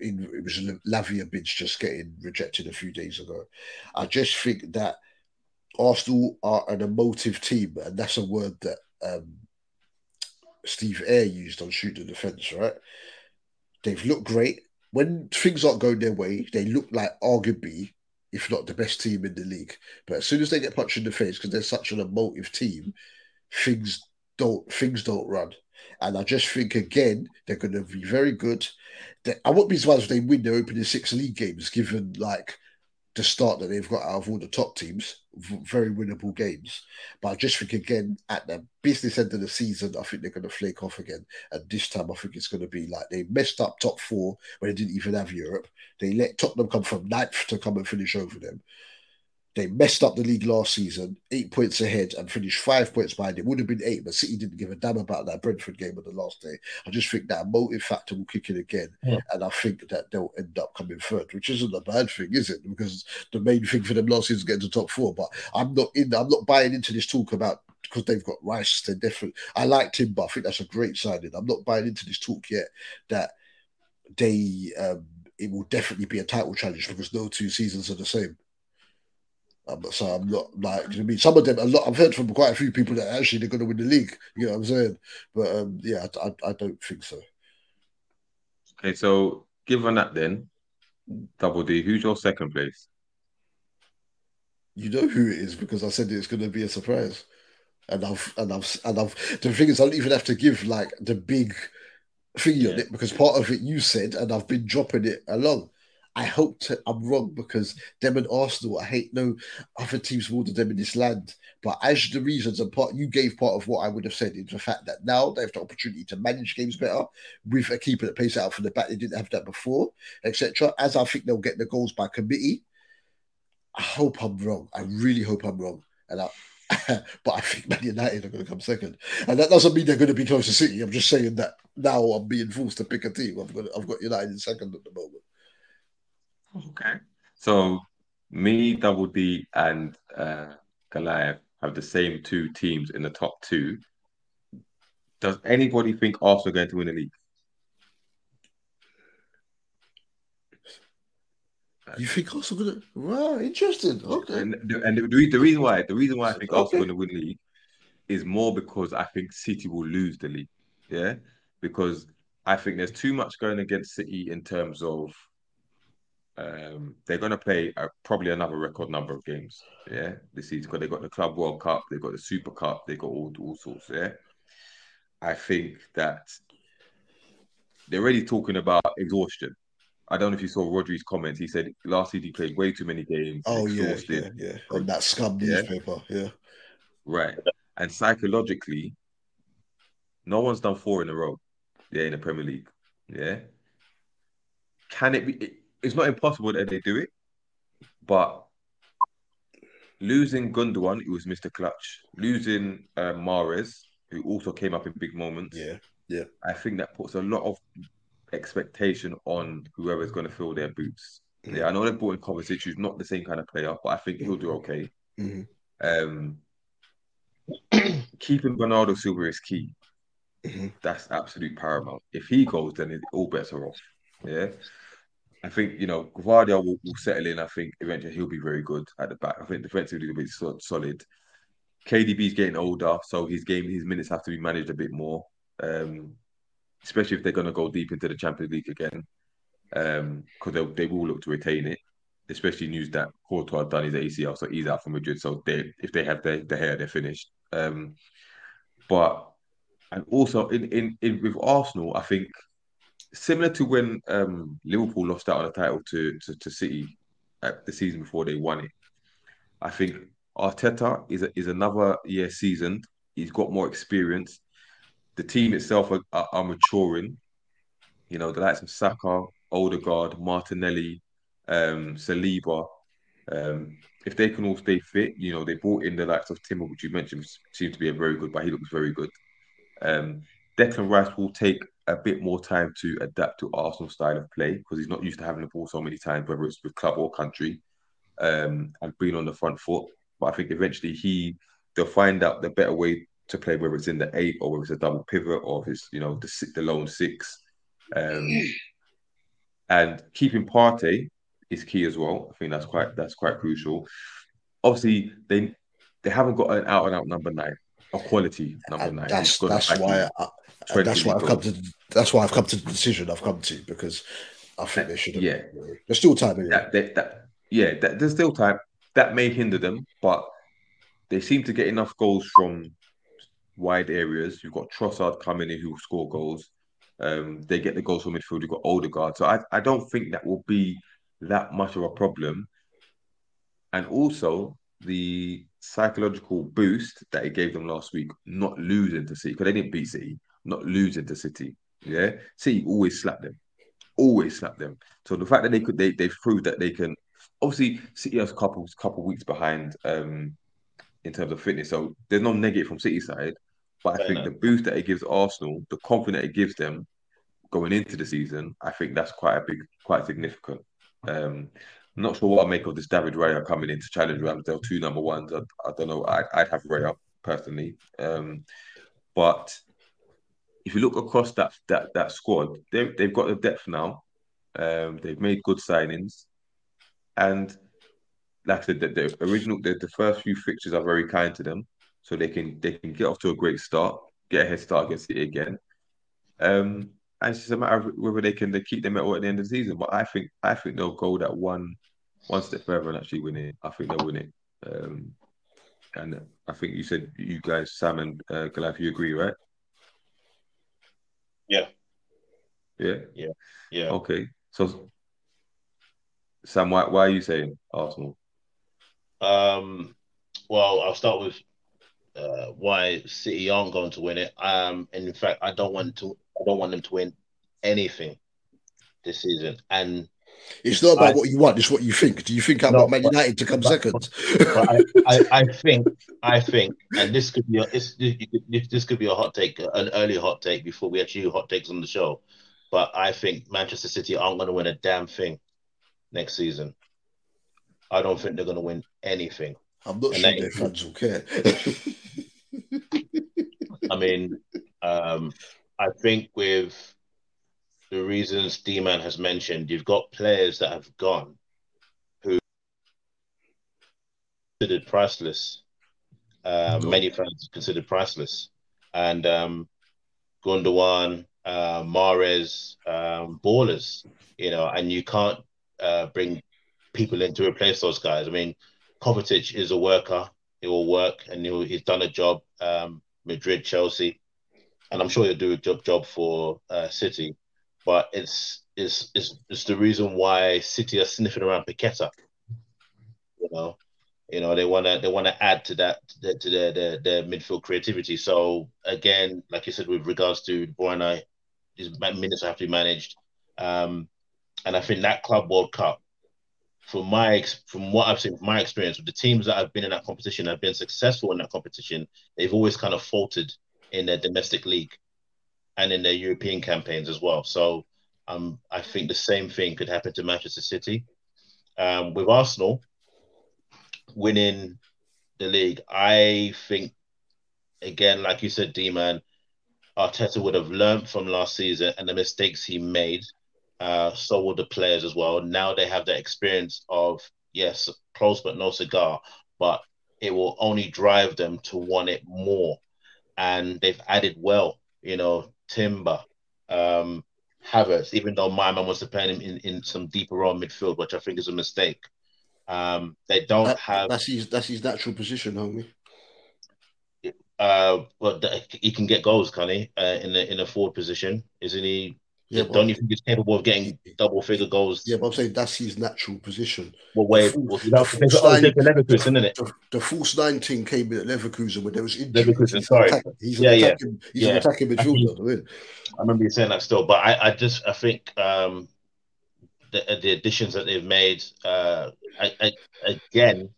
in it was Lavia bids just getting rejected a few days ago. I just think that Arsenal are an emotive team, and that's a word that um Steve Air used on shoot the defense, right? They've looked great. When things aren't going their way, they look like arguably, if not the best team in the league. But as soon as they get punched in the face, because they're such an emotive team, things don't things don't run. And I just think again, they're gonna be very good. They, I won't be surprised if they win their opening six league games, given like the start that they've got out of all the top teams, very winnable games. But I just think again at the business end of the season, I think they're going to flake off again. And this time, I think it's going to be like they messed up top four when they didn't even have Europe. They let Tottenham come from ninth to come and finish over them. They messed up the league last season, eight points ahead, and finished five points behind. It would have been eight, but City didn't give a damn about that Brentford game on the last day. I just think that motive factor will kick in again, Yeah. and I think that they'll end up coming third, which isn't a bad thing, is it? Because the main thing for them last season is getting to top four. But I'm not in. I'm not buying into this talk about because they've got Rice. They're different. I liked him, but I think that's a great signing. I'm not buying into this talk yet that they um, it will definitely be a title challenge because no two seasons are the same. Um, so I'm not like I mean some of them a lot I've heard from quite a few people that actually they're going to win the league. You know what I'm saying? But um, yeah, I, I, I don't think so. Okay, so given that then, double D, who's your second place? You know who it is because I said it's going to be a surprise, and I've and I've and I've. The thing is, I don't even have to give like the big thingy on it because part of it you said, and I've been dropping it along. I hope to, I'm wrong because them and Arsenal, I hate no other teams more than them in this land. But as the reasons and part, you gave part of what I would have said is the fact that now they have the opportunity to manage games better with a keeper that plays out from the back. They didn't have that before, etc. As I think they'll get the goals by committee. I hope I'm wrong. I really hope I'm wrong. And I, but I think Man United are going to come second, and that doesn't mean they're going to be close to City. I'm just saying that now I'm being forced to pick a team. I've got I've got United second at the moment. Okay. So me, Double D, and uh, Goliath have the same two teams in the top two. Does anybody think Arsenal are going to win the league? You think Arsenal going to? Wow, interesting. Okay. And, the- and the, the reason why, the reason why I think Arsenal Okay. are going to win the league is more because I think City will lose the league. Yeah, because I think there's too much going against City in terms of um, they're going to play uh, probably another record number of games. Yeah, this season because they got the Club World Cup, they got the Super Cup, they got all all sorts. Yeah, I think that they're already talking about exhaustion. I don't know if you saw Rodri's comments. He said last season he played way too many games. Oh yeah, exhausted. yeah, yeah. On that scum Yeah. newspaper. Yeah. Right. And psychologically, no one's done four in a row. Yeah, in the Premier League. Yeah. Can it be? it- it's not impossible that they do it, but losing Gundogan, it was Mr. Clutch, losing uh, Mahrez, who also came up in big moments. Yeah. yeah. I think that puts a lot of expectation on whoever's going to fill their boots. Mm. Yeah, I know they brought in Kovacic, who's not the same kind of player, but I think he'll do okay. Mhm. Um, keeping Bernardo Silva is key. Mhm. That's absolute paramount. If he goes, then it, all bets are off. Yeah. I think, you know, Gvardiol will, will settle in. I think eventually he'll be very good at the back. I think defensively he'll be so, solid. KDB's getting older, so his game, his minutes have to be managed a bit more. Um, especially if they're going to go deep into the Champions League again, because they they will look to retain it. Especially news that Courtois done his ACL, so he's out for Madrid. So they, if they have their the hair, they're finished. Um, but and also in, in in with Arsenal, I think similar to when um, Liverpool lost out on the title to, to to City at the season before they won it. I think Arteta is a, is another year seasoned. He's got more experience. The team itself are, are, are maturing. You know, the likes of Saka, Odegaard, Martinelli, um, Saliba. Um, if they can all stay fit, you know, they brought in the likes of Timber, which you mentioned seemed to be a very good, but he looks very good. Um, Declan Rice will take a bit more time to adapt to Arsenal style of play because he's not used to having the ball so many times, whether it's with club or country, um, and being on the front foot. But I think eventually he they'll find out the better way to play, whether it's in the eight or whether it's a double pivot or if it's you know the the lone six. Um, and keeping Partey is key as well. I think that's quite that's quite crucial. Obviously, they they haven't got an out and out number nine, a quality number And nine. that's that's why. I, that's why I've come to that's why I've come to the decision I've come to because I think they should have. Yeah. there's still time anyway. that, that, that yeah, that, there's still time. That may hinder them, but they seem to get enough goals from wide areas. You've got Trossard coming in who will score goals. Um, they get the goals from midfield. You've got Odegaard. So I, I don't think that will be that much of a problem. And also the psychological boost that it gave them last week, not losing to City, because they didn't beat City, not losing to City. Yeah. City always slap them. Always slap them. So the fact that they could they they've proved that they can obviously City has a couple couple weeks behind um in terms of fitness. So there's no negative from City side. But I think the boost that it gives Arsenal, the confidence it gives them going into the season, I think that's quite a big, quite significant. Um, I'm not sure what I make of this David Raya coming in to challenge Ramsdale, two number ones. I, I don't know. I, I'd have Raya personally. Um, but if you look across that that that squad, they they've got the depth now. Um, they've made good signings, and like I said, the, the original the, the first few fixtures are very kind to them, so they can they can get off to a great start, get a head start against City again. Um, and it's just a matter of whether they can keep them at all at the end of the season. But I think I think they'll go that one one step further and actually win it. I think they'll win it. Um, and I think you said you guys, Sam and uh, Galav, you agree, right? Yeah. Yeah. Yeah. Yeah. Okay. So, Sam, why why are you saying Arsenal? Um, well, I'll start with uh, why City aren't going to win it. Um, and in fact, I don't want to. I don't want them to win anything this season. And It's not about I- what you want; it's what you think. Do you think I No, want Man United to come but- second? but I, I, I think, I think, and this could be a, this, this this could be a hot take, an early hot take before we actually do hot takes on the show. But I think Manchester City aren't going to win a damn thing next season. I don't think they're going to win anything. I'm not And sure their fans will care. I mean, um, I think with the reasons D-Man has mentioned, you've got players that have gone who considered priceless. No. Many fans considered priceless, and um, Gundogan, uh, Mahrez, um, ballers. You know, and you can't uh, bring people in to replace those guys. I mean, Kovacic is a worker. He will work, and he'll, he's done a job. Um, Madrid, Chelsea, and I'm sure he'll do a job job for uh, City. But it's it's it's it's the reason why City are sniffing around Paqueta. You know, you know they wanna they wanna add to that to, their, their their midfield creativity. So again, like you said, with regards to Borna, his minutes have to be managed, um, and I think that Club World Cup from my from what I've seen from my experience with the teams that have been in that competition have been successful in that competition, they've always kind of faltered in their domestic league and in their European campaigns as well. So um, I think the same thing could happen to Manchester City. Um, with Arsenal winning the league, I think again, like you said, D man, Arteta would have learned from last season and the mistakes he made. Uh, so will the players as well. Now they have the experience of yes, close but no cigar, but it will only drive them to want it more. And they've added well, you know, Timber, um, Havertz, even though my man was to play him in, in some deeper role midfield, which I think is a mistake. Um, they don't That- have that's his that's his natural position, homie. Uh, but he can get goals, can he? Uh, in the in a forward position, isn't he? Yeah, don't you think he's capable of getting double figure goals? Yeah, but I'm saying that's his natural position. What way? full- Well, you know, full sign- Leverkusen, isn't it? The, the false 19 came in at Leverkusen when there was injuries. Leverkusen, sorry. He's Yeah, an yeah. attacking, he's an Yeah. attacking I midfielder. isn't I remember you saying that still, but I, I just I think um, the the additions that they've made, uh, I, I, again,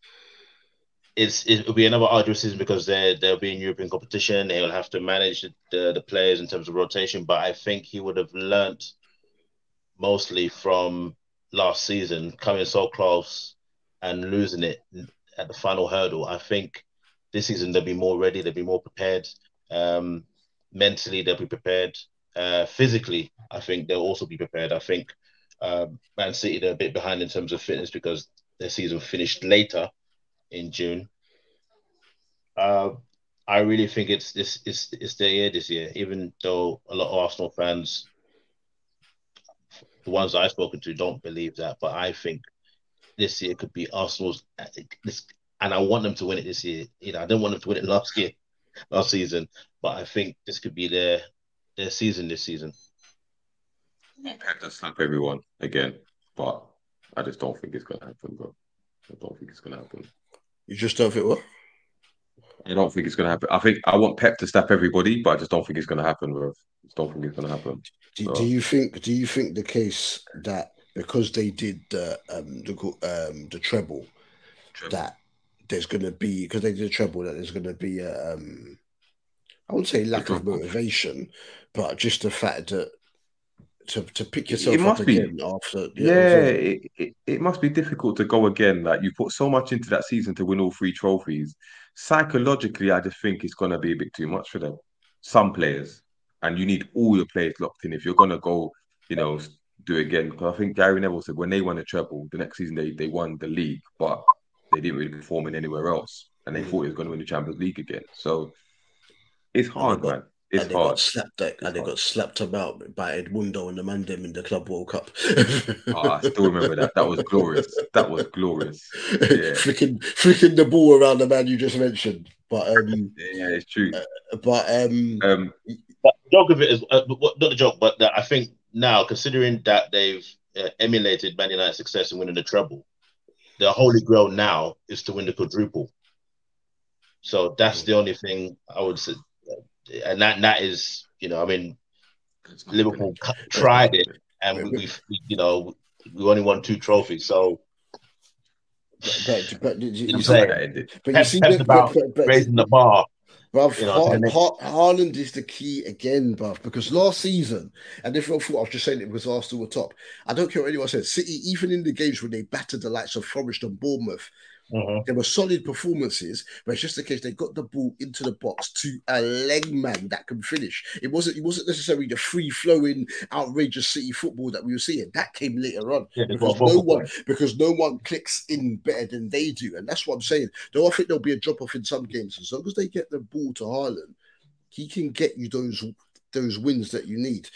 it's it will be another arduous season because they they'll be in European competition. They will have to manage the, the the players in terms of rotation. But I think he would have learnt mostly from last season, coming so close and losing it at the final hurdle. I think this season they'll be more ready. They'll be more prepared. Um, mentally, they'll be prepared uh, physically, I think they'll also be prepared. I think um, Man City they're a bit behind in terms of fitness because their season finished later in June. Uh, I really think it's this it's it's their year this year. Even though a lot of Arsenal fans, the ones I've spoken to, don't believe that, but I think this year could be Arsenal's. This, and I want them to win it this year. You know, I didn't want them to win it last year, last season, but I think this could be their their season this season. Pep does slap everyone again, but I just don't think it's gonna happen, bro. I don't think it's gonna happen. You just don't think what? I don't think it's gonna happen. I think I want Pep to snap everybody, but I just don't think it's gonna happen, bro. Just don't think it's gonna happen. Do, So- do you think? Do you think the case that because they did the um the um the treble that there's going to be because they did a treble that there's going to be a um I wouldn't say lack of motivation, but just the fact that to to pick yourself It up must be. again after know Yeah, it, it, it must be difficult to go again. Like you put so much into that season to win all three trophies. Psychologically, I just think it's gonna be a bit too much for them. Some players, and you need all your players locked in if you're gonna go, you know, do it again. Because I think Gary Neville said when they won a treble, the next season they they won the league, but they didn't really perform in anywhere else, and they Mm. thought he was gonna win the Champions League again. So it's hard, man. It's and they got hard. slapped and they got slapped about by Edmundo and the man them in the Club World Cup. Oh, I still remember that. That was glorious. That was glorious. Yeah. flicking flicking the ball around the man you just mentioned. But um Yeah, it's true. but um Um, But the joke of it is uh, not the joke, but that I think now considering that they've uh, emulated Man United's success in winning the treble, the holy grail now is to win the quadruple. So that's the only thing I would say, and that that is you know I mean Liverpool tried it and we, we've you know we only won two trophies. So but, but, but, you, you see, that but you see Pep's about but, but, raising the bar. Bruv, You know, Har- Har- Haaland is the key again, bruv, because last season, and if I thought I was just saying it because Arsenal were top, I don't care what anyone says. City, even in the games when they battered the likes of Forest and Bournemouth, there were solid performances, but it's just the case they got the ball into the box to a leg man that can finish. It wasn't it wasn't necessarily the free flowing, outrageous City football that we were seeing. That came later on Yeah, because no one point. because no one clicks in better than they do, and that's what I'm saying. Though I think there'll be a drop off in some games, as long as they get the ball to Haaland, he can get you those those wins that you need.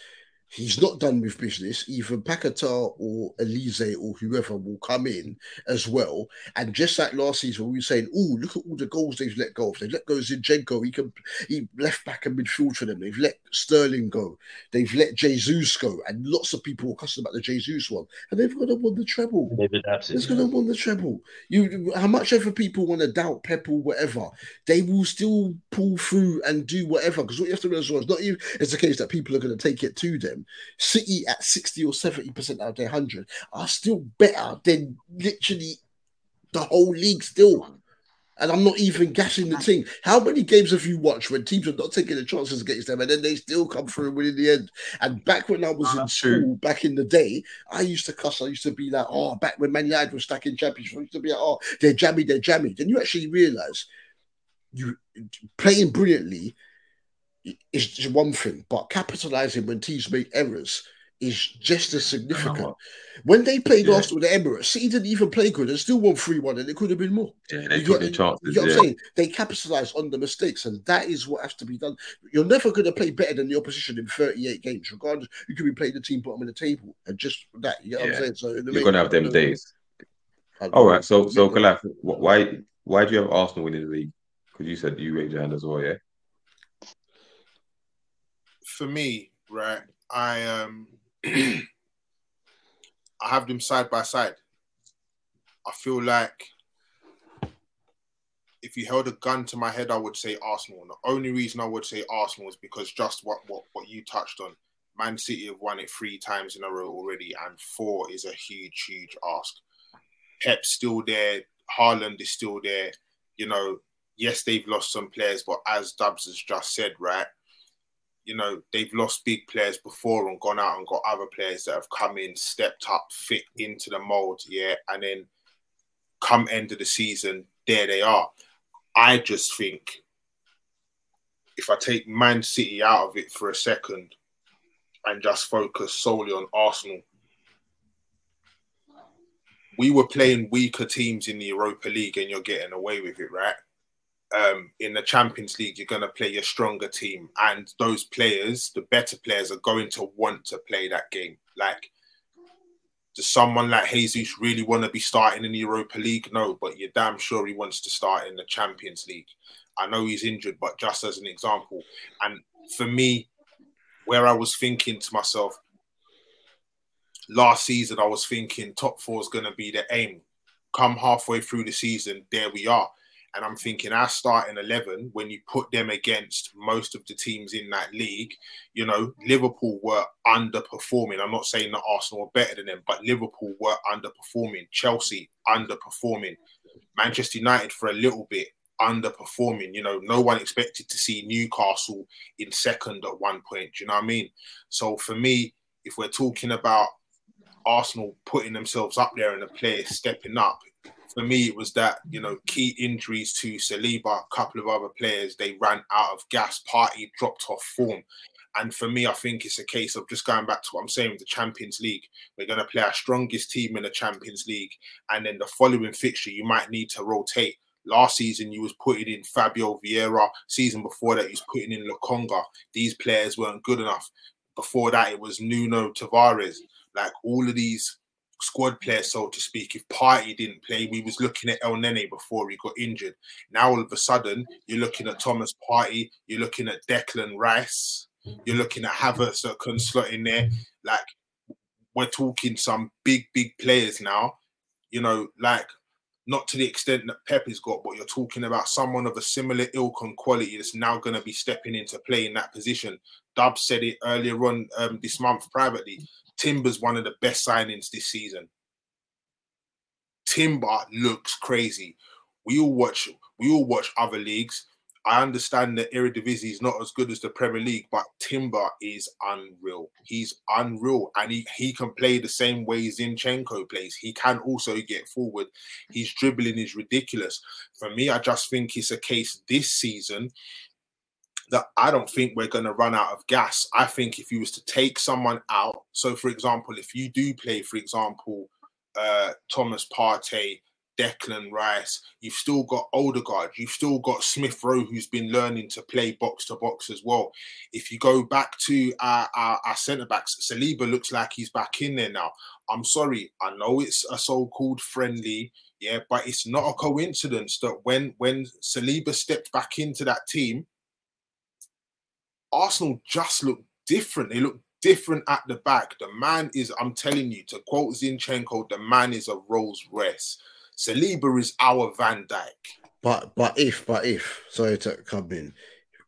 He's not done with business. Either Paquetá or Olise or whoever will come in as well. And just like last season, we were saying, "Oh, look at all the goals they've let go of. They've let go of Zinchenko. He can he left back and midfield for them. They've let Sterling go. They've let Jesus go. And lots of people were cussing about the Jesus one, and they've got to win the treble. They've adapted. It's gonna win the treble. You, how much ever people want to doubt Pep or whatever, they will still pull through and do whatever. Because what you have to realize was not even it's the case that people are going to take it to them. City at sixty or seventy percent out of their hundred are still better than literally the whole league still. And I'm not even gassing the team. How many games have you watched when teams are not taking the chances against them and then they still come through and win in the end? And back when I was Ah, in school, true. back in the day, I used to cuss. I used to be like, oh, back when Man United was stacking championships, I used to be like, oh, they're jammy, they're jammy. Then you actually realize you playing brilliantly is just one thing, but capitalizing when teams make errors is just as significant. When they played Yeah. Arsenal with the Emirates, City didn't even play good and still won 3 1, and it could have been more. Yeah, they You got- You chances. know what Yeah. I'm saying? They capitalize on the mistakes, and that is what has to be done. You're never going to play better than the opposition in 38 games, regardless. You could be playing the team bottom of the table, and just that, you know what Yeah. I'm saying? So in the You're gonna have them days. All right. So, so Calaf, why, why do you have Arsenal winning the league? Because you said you raised your hand as well, yeah. For me, right, I um I have them side by side. I feel like if you held a gun to my head, I would say Arsenal. And the only reason I would say Arsenal is because just what, what, what you touched on. Man City have won it three times in a row already, and four is a huge, huge ask. Pep's still there, Haaland is still there. You know, yes, they've lost some players, but as Dubs has just said, right, you know, they've lost big players before and gone out and got other players that have come in, stepped up, fit into the mold, yeah, and then come end of the season, there they are. I just think if I take Man City out of it for a second and just focus solely on Arsenal, we were playing weaker teams in the Europa League and you're getting away with it, right? Um, in the Champions League, you're going to play your stronger team, and those players, the better players, are going to want to play that game. Like does someone like Jesus really want to be starting in the Europa League? No, but you're damn sure he wants to start in the Champions League. I know he's injured, but just as an example. And for me, where I was thinking to myself, last season, I was thinking top four is going to be the aim. Come halfway through the season, there we are. And I'm thinking our starting 11, when you put them against most of the teams in that league, you know, Liverpool were underperforming. I'm not saying that Arsenal were better than them, but Liverpool were underperforming. Chelsea underperforming. Manchester United for a little bit underperforming. You know, no one expected to see Newcastle in second at one point. Do you know what I mean? So for me, if we're talking about Arsenal putting themselves up there and the players stepping up, for me, it was that you know key injuries to Saliba, a couple of other players, they ran out of gas. Partey dropped off form, and for me, I think it's a case of just going back to what I'm saying with the Champions League. We're going to play our strongest team in the Champions League, and then the following fixture, you might need to rotate. Last season, you was putting in Fabio Vieira. Season before that, you was putting in Lokonga. These players weren't good enough. Before that, it was Nuno Tavares. Like all of these squad player, so to speak. If Partey didn't play, we was looking at Elneny before he got injured. Now all of a sudden, you're looking at Thomas Partey, you're looking at Declan Rice, you're looking at Havertz that can slot in there. Like we're talking some big, big players now. You know, like not to the extent that Pep has got, but you're talking about someone of a similar ilk and quality that's now going to be stepping into play in that position. Dub said it earlier on um, this month privately. Timber's one of the best signings this season. Timber looks crazy. We all watch. We all watch other leagues. I understand that Eredivisie is not as good as the Premier League, but Timber is unreal. He's unreal, and he, he can play the same way Zinchenko plays. He can also get forward. His dribbling is ridiculous. For me, I just think it's a case this season that I don't think we're going to run out of gas. I think if you was to take someone out, so for example, if you do play, for example, uh, Thomas Partey, Declan Rice, you've still got Odegaard, you've still got Smith Rowe, who's been learning to play box to box as well. If you go back to our, our, our centre backs, Saliba looks like he's back in there now. I'm sorry, I know it's a so called friendly, yeah, but it's not a coincidence that when when Saliba stepped back into that team, Arsenal just look different. They look different at the back. The man is, I'm telling you, to quote Zinchenko, the man is a Rolls Royce. Saliba is our Van Dijk. But but if but if sorry to come in,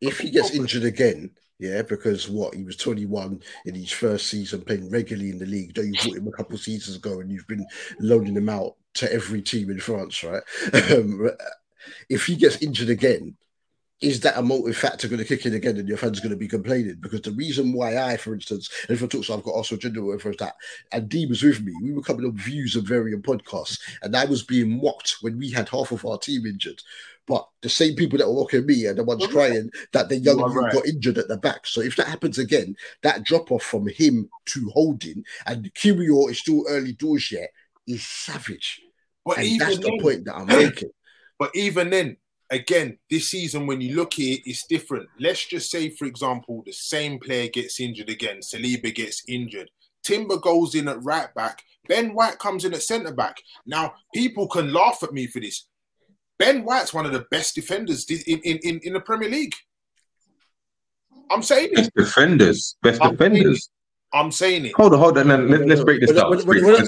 if he gets injured again, yeah, because what he was 21 in his first season playing regularly in the league. Though you bought him a couple of seasons ago, and you've been loaning him out to every team in France, right? Um, if he gets injured again, is that a motive factor going to kick in again and your fans going to be complaining? Because the reason why I, for instance, and if I talk so I've got also gender whatever is that, and Dee was with me, we were coming up views of varying podcasts, and I was being mocked when we had half of our team injured. But the same people that were mocking me are the ones crying that the young you right. got injured at the back. So if that happens again, that drop off from him to holding, and Kiwior is still early doors yet, is savage. But and that's the point that I'm making. But even then, again, this season, when you look at it, it's different. Let's just say, for example, the same player gets injured again. Saliba gets injured. Timber goes in at right back. Ben White comes in at centre back. Now, people can laugh at me for this. Ben White's one of the best defenders in, in, in, in the Premier League. I'm saying it. Best defenders. Best I'm defenders. I'm saying it. Hold on, hold on. Let, us break this down. Let's break this.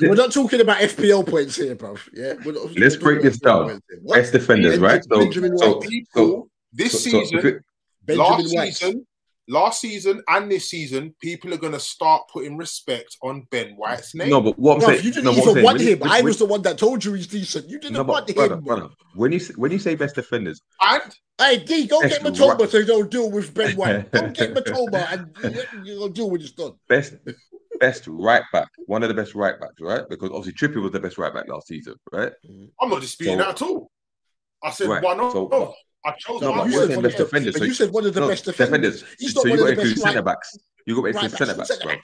We're not talking about FPL points here, bro. Yeah. Not, let's break this down. Best defenders, right? So, so, so, this season, last season, last season, and this season, people are going to start putting respect on Ben White's name. no, but what I'm Bro, saying, you didn't no, what I'm even saying, want you- him. when- I when- was the one that told you he's decent. You didn't no, want but him. brother, brother, when you when you say best defenders, And Hey, D, go get Matoma right. so you don't deal with Ben White. Go get Matoma and you- you'll deal when it's done. best best right back, one of the best right backs, right? Because obviously Trippier was the best right back last season, right? Mm-hmm. I'm not disputing So- that at all. I said Right, one of. so- I chose No, but you said one best of the- defenders. So you said one of the no, best defenders. He's So you got include centre backs. You got include centre backs, bro.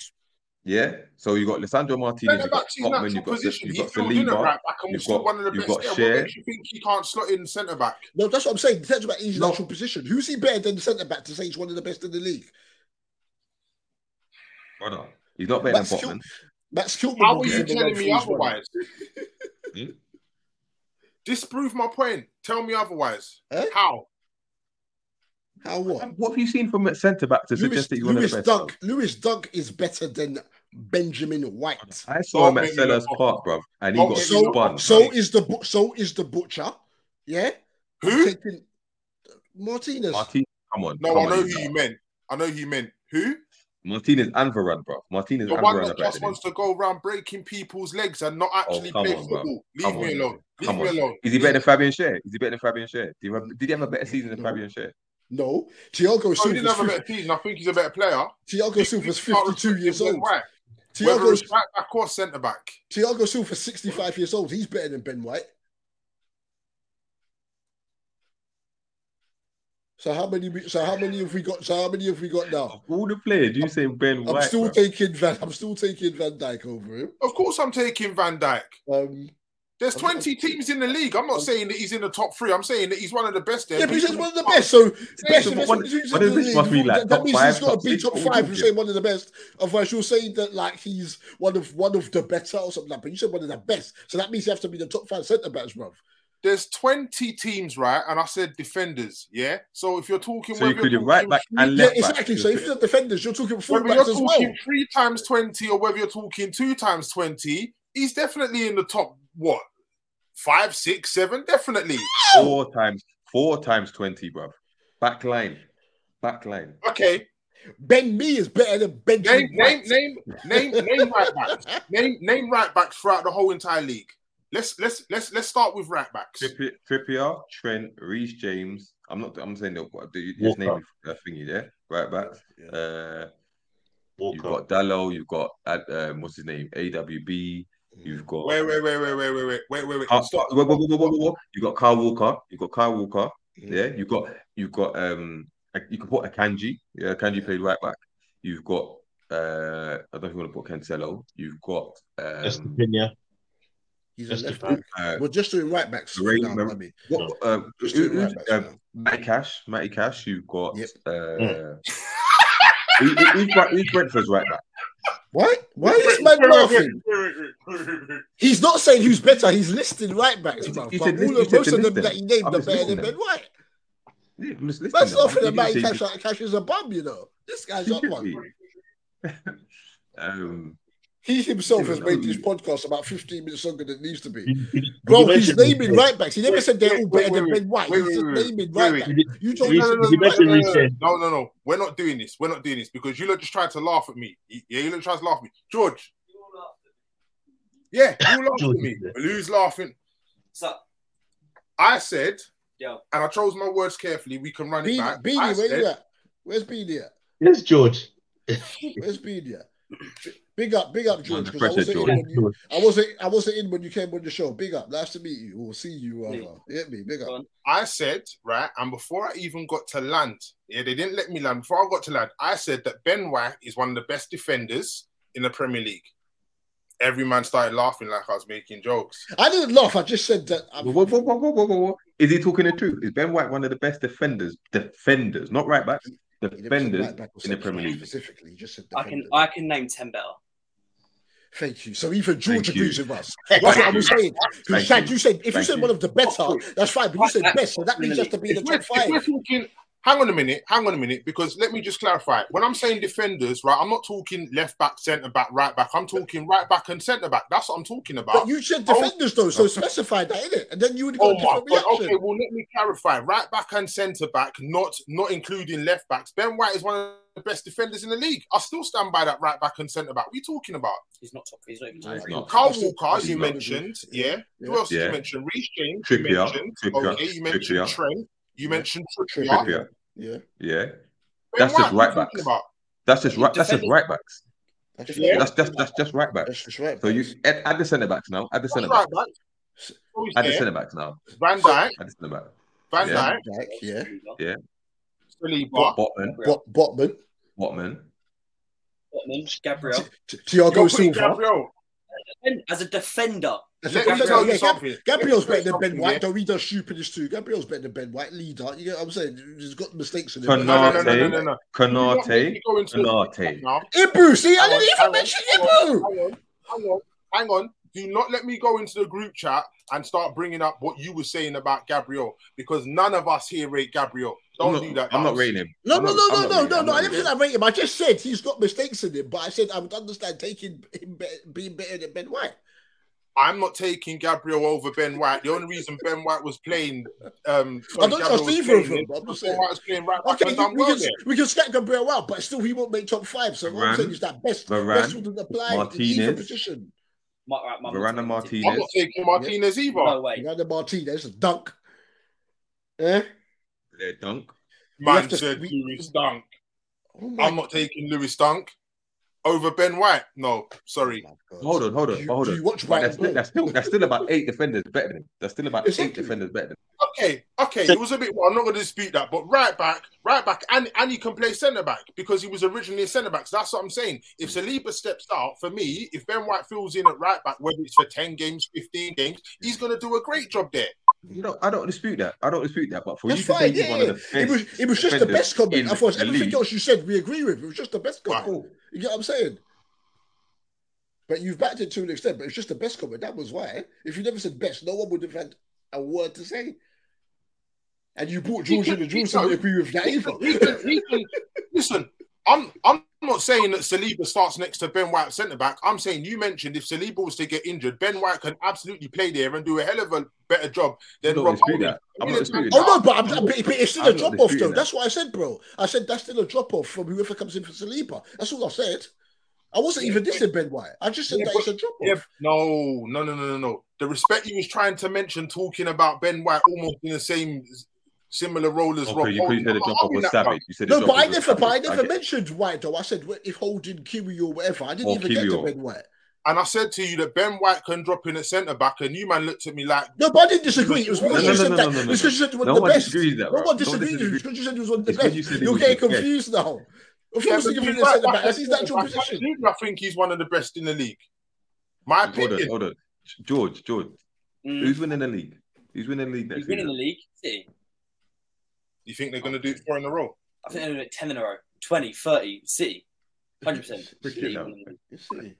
Yeah. So you got Lisandro Martinez, you Centre got backs in that Tottenham, you top got position. you He got filled in at Saliba. right back and you've got- one of the you've best. got Yeah, what makes you think he can't slot in centre back? No, that's what I'm saying. Centre back is his No. actual position. Who's he better than the centre back to say he's one of the best in the league? Brother, he's not better Max than Botman. Max Kilman. How are you him a run telling me otherwise? Hmm? Disprove my point. Tell me otherwise. Eh? How? How what? What have you seen from a centre back to Lewis, suggest that you want to Lewis the best? Dunk. Lewis Dunk is better than Benjamin White. I saw him at Selhurst look Park, bro, and he Don't got make me look spun. So is the bu- so is the butcher. Yeah. Who? Taking Martinez. Martinez, come on. No, come I on, know you who you meant. I know who you meant. Who? Martinez and Varane, bro. Martinez The and one Varane are that just wants to go around breaking people's legs and not oh, actually come play on, bro. football. Leave Come me on, alone. Leave Come me on. alone. Is he better than Fabian Schär? Is he better than Fabian Schär? Did he have, did he have a better season than No. Fabian Schär? No, Thiago No, he didn't have a better season. I think he's a better player. Thiago Silva's He can't 52 years old. then Why? Whether Thiago it's right back or centre back. Thiago Silva's 65 years old. He's better than Ben White. So how many? So how many have we got? So how many have we got now? Of all the players, you say Ben White? I'm still bro. taking Van. I'm still taking Van Dijk over him. Of course, I'm taking Van Dijk. Um, There's I'm- 20 teams in the league. I'm not saying that he's in the top three. I'm saying that he's one of the best there. yeah, but he's one of the best. So best, what- what- teams in the this league. must be like, that, means five, he's got to top be top five. You're saying one of the best. Otherwise, you're saying that like he's one of one of the better or something like. But you said one of the best. So that means he has to be the top five centre backs, bro. There's 20 teams, right? And I said defenders, yeah? So if you're talking... So you whether you're could do right back three- and Yeah, left back. exactly. So if you're defenders, you're talking Whether fullbacks you're as well. three times 20 or whether you're talking two times 20, he's definitely in the top, what, five, six, seven? Definitely. Four times, four times twenty, bro. Back line, back line. Okay. Ben Me is better than Benjamin Name, White. name, name, name, name right backs. Name, name right backs throughout the whole entire league. Let's let's let's let's start with right backs. Trippier, Trippier, Trent, Reece James. I'm not. I'm saying they'll do his name is uh, thingy there, right back. Yeah. Uh, you've got Dalot. You've got uh, um, what's his name? AWB. You've got. Wait, wait, wait, wait, wait, wait, wait, wait, wait, wait. Uh, Stop. wait, wait, wait, wait, wait, wait. You got Kyle Walker. You got Kyle Walker. Mm. Yeah. You got. You got. Um. You can put a Kanji. Yeah. Kanji played right back. You've got. Uh. I don't know if you want to put Cancelo. You've got. Um. Estupiñán. He's Just a left back. uh, We're just doing right backs. Ray- now, I mean, what, um, just who- doing right backs. now. Matty Cash, Matty Cash. You've got. Yep. Uh, Mm. who- who- who's, right- who's Brentford's right back? What? Why is man laughing? He's not saying who's better. He's listing right backs, He- bro. he But said list- all he of, said most of them that he named are better than listing Ben them. White. Yeah, I'm just listening. That's not for the You Cash, Cash is a bum, you know. This guy's up one. um, He himself has made you- this podcast about 15 minutes longer than it needs to be. You- you- Bro, he's naming right backs. He never said they're all better wait, than Ben White. He's just naming right wait. backs. You did- You don't No, no, no, no, no, no, no, no, no. We're not doing this. We're not doing this because you lot just tried to laugh at me. Yeah, you lot tried to laugh at me. George. Yeah, you laughed George at me. is there. Who's laughing? So, I said, yo, and I chose my words carefully. We can run it back. I Beanie where said, you at? Where's Beanie at? Yes, George. Where's Beanie at? Big up, big up, George. Under 'cause I wasn't, in George. when you, I wasn't, I wasn't in when you came on the show. Big up, nice to meet you We'll see you. Rather. Me. Hit me, big up. I said, right, and before I even got to land, yeah, they didn't let me land. Before I got to land, I said that Ben White is one of the best defenders in the Premier League. Every man started laughing like I was making jokes. I didn't laugh. I just said that. Whoa, whoa, whoa, whoa, whoa, whoa, whoa. Is he talking the truth? Is Ben White one of the best defenders? Defenders, not right backs. He never said Defenders right back or in the centre Premier League. Specifically, he just said I can. I can name ten better. Thank you. So even George Thank agrees you. with us. That's what I was saying. Because Thank Shad, you. you said if you said you. one of the better, that's fine. But you said best, so that means you have to be in the we're, top if we're five. talking hang on a minute, hang on a minute, because let me just clarify. When I'm saying defenders, right, I'm not talking left back, centre back, right back. I'm talking right back and centre back. That's what I'm talking about. But you said oh. defenders though, so specify that in it, and then you would Oh got a my different god. reaction. Okay, well let me clarify. Right back and centre back, not not including left backs. Ben White is one of the best defenders in the league. I still stand by that right back and centre back. What are you talking about? He's not top. He's not even top he's Carl I still- I Walker, still you agree. mentioned, yeah. Yeah. Who else did you mention? Reece James, you mentioned. Trippier. Okay, you mentioned Trippier. Trent. You Yeah. mentioned Trippier. Trippier. Trippier. Yeah, Yeah, Ben That's just right are you talking backs. that's just right. That's just right backs. that's Yeah. right. That's that's that's just right backs. That's just right. So you add, add the centre backs now. Add the That's centre right backs. back. Who's Add the centre backs now. Van Dijk, Add the centre back. Van Yeah. Dijk, Jack, yeah. Saliba. Botman. Bot- Botman, Botman. Botman, Gabriel. Thiago Silva. Gabriel. And as a defender, That's Let a- me that's tell a- you yeah, Gab- Gabriel's Let better than Ben White, yeah. though he does stupidness too. Gabriel's better than Ben White, leader. You know what I'm saying? He's got mistakes in him. Canard- No, no, no, no, no, no, no. Do not Konaté. make me go into the Konaté. Ibou, see, I didn't even mention Ibou. Hang on, hang on, hang on. Do not let me go into the group chat and start bringing up what you were saying about Gabriel because none of us here rate Gabriel. I'm Don't not, do that. I'm not rating him. No, I'm no, not- no, I'm no, no, no, I'm no. I didn't rating think I rate him. I just said he's got mistakes in him, but I said I would understand taking him be- being better than Ben White. I'm not taking Gabriel over Ben White. The only reason Ben White was playing, um, I don't Gabriel trust was either of playing them. I'm because just saying. White was playing right Okay, you- we well can there. we can stack Gabriel out, but still he won't make top five. So what I'm saying is that best Varane, best wouldn't apply in either position. Ma- right, Ma- Varane and I'm Martinez. not taking Martinez either. No way. Randa Martinez, dunk. Eh? Their dunk. We have Man to- said we- Lewis Dunk. Oh I'm not taking Lewis Dunk over Ben White. No, sorry. Oh my God. Hold on, hold on, Do you- hold do on. you watch But White that's, play? that's still that's still about eight defenders better than him. That's still about eight Exactly. defenders better than Okay, okay, it was a bit. Well, I'm not going to dispute that, but right back, right back, and and he can play centre back because he was originally a centre back. So that's what I'm saying. If mm. Saliba steps out, for me, if Ben White fills in at right back, whether it's for ten games, fifteen games, he's going to do a great job there. You know, I don't dispute that. I don't dispute that. But for That's you to fine. say he's Yeah, one yeah. of the best, It was it was just the best comment. in I thought everything league. else you said we agree with. It was just the best Right. comment. You get what I'm saying? But you've backed it to an extent, but it's just the best comment. That was why. If you never said best, no one would have had a word to say. And you brought George in, and George didn't agree with that He can, he either. can, he can, listen, I'm I'm not saying that Saliba starts next to Ben White centre back. I'm saying you mentioned if Saliba was to get injured, Ben White can absolutely play there and do a hell of a better job than Rob that. I'm not disputing Oh no, but, I'm, but, but it's still a I'm not drop off though. that. That's what I said, bro. I said that's still a drop off from whoever comes in for Saliba. That's all I said. I wasn't even dissing Ben White. I just said Yeah, that but- it's a drop off. Yeah, no, no, no, no, no, no. The respect he was trying to mention, talking about Ben White almost in the same similar role as Rob you Holding. said the I'm drop not off was savage. bruv. You said No, but I never, but I never get it. mentioned White though. I said well, if Holding Kiwior whatever. I didn't Or even get to or- Ben White. And I said to you that Ben White can drop in at centre back, and you man looked at me like, No, but I didn't disagree. It was because no, you no, said no, that. no, no, no, It's because you said one No of the best. disagrees that. No bro. one No one disagrees with you. It's because you said he was one of the it's best. You You're getting the best. confused now. If you Yeah, was but thinking he's of the right centre back back, that's at his natural back. position. Absolutely, I think he's one of the best in the league. My Hold on, opinion. hold on. George, George, Mm. who's winning the league? Who's winning the league next He's winning the league. City. You think they're going to do four in a row? I think they're doing it 10 in a row. 20, 30, City. 100%. Freaking City hell. winning the league. You see?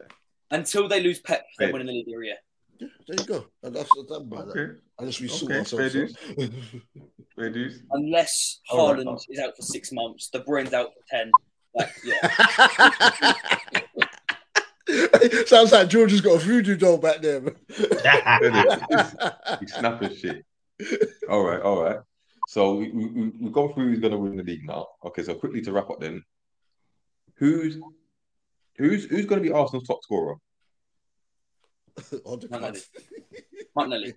Until they lose Pep, they're winning the league every year. Yeah, there you go. And that's that's done by that. Okay, Unless we sort Okay, ourselves fair out. fair dues. Unless All right, Haaland Mark. is out for six months, De Bruyne's out for 10. Like, yeah. Sounds like George has got a voodoo doll back there. He's snapping shit. All right, all right. So we, we, we- we've gone through who's going to win the league now. Okay, so quickly to wrap up then. Who's who's who's going to be Arsenal's top scorer? On the Martinelli.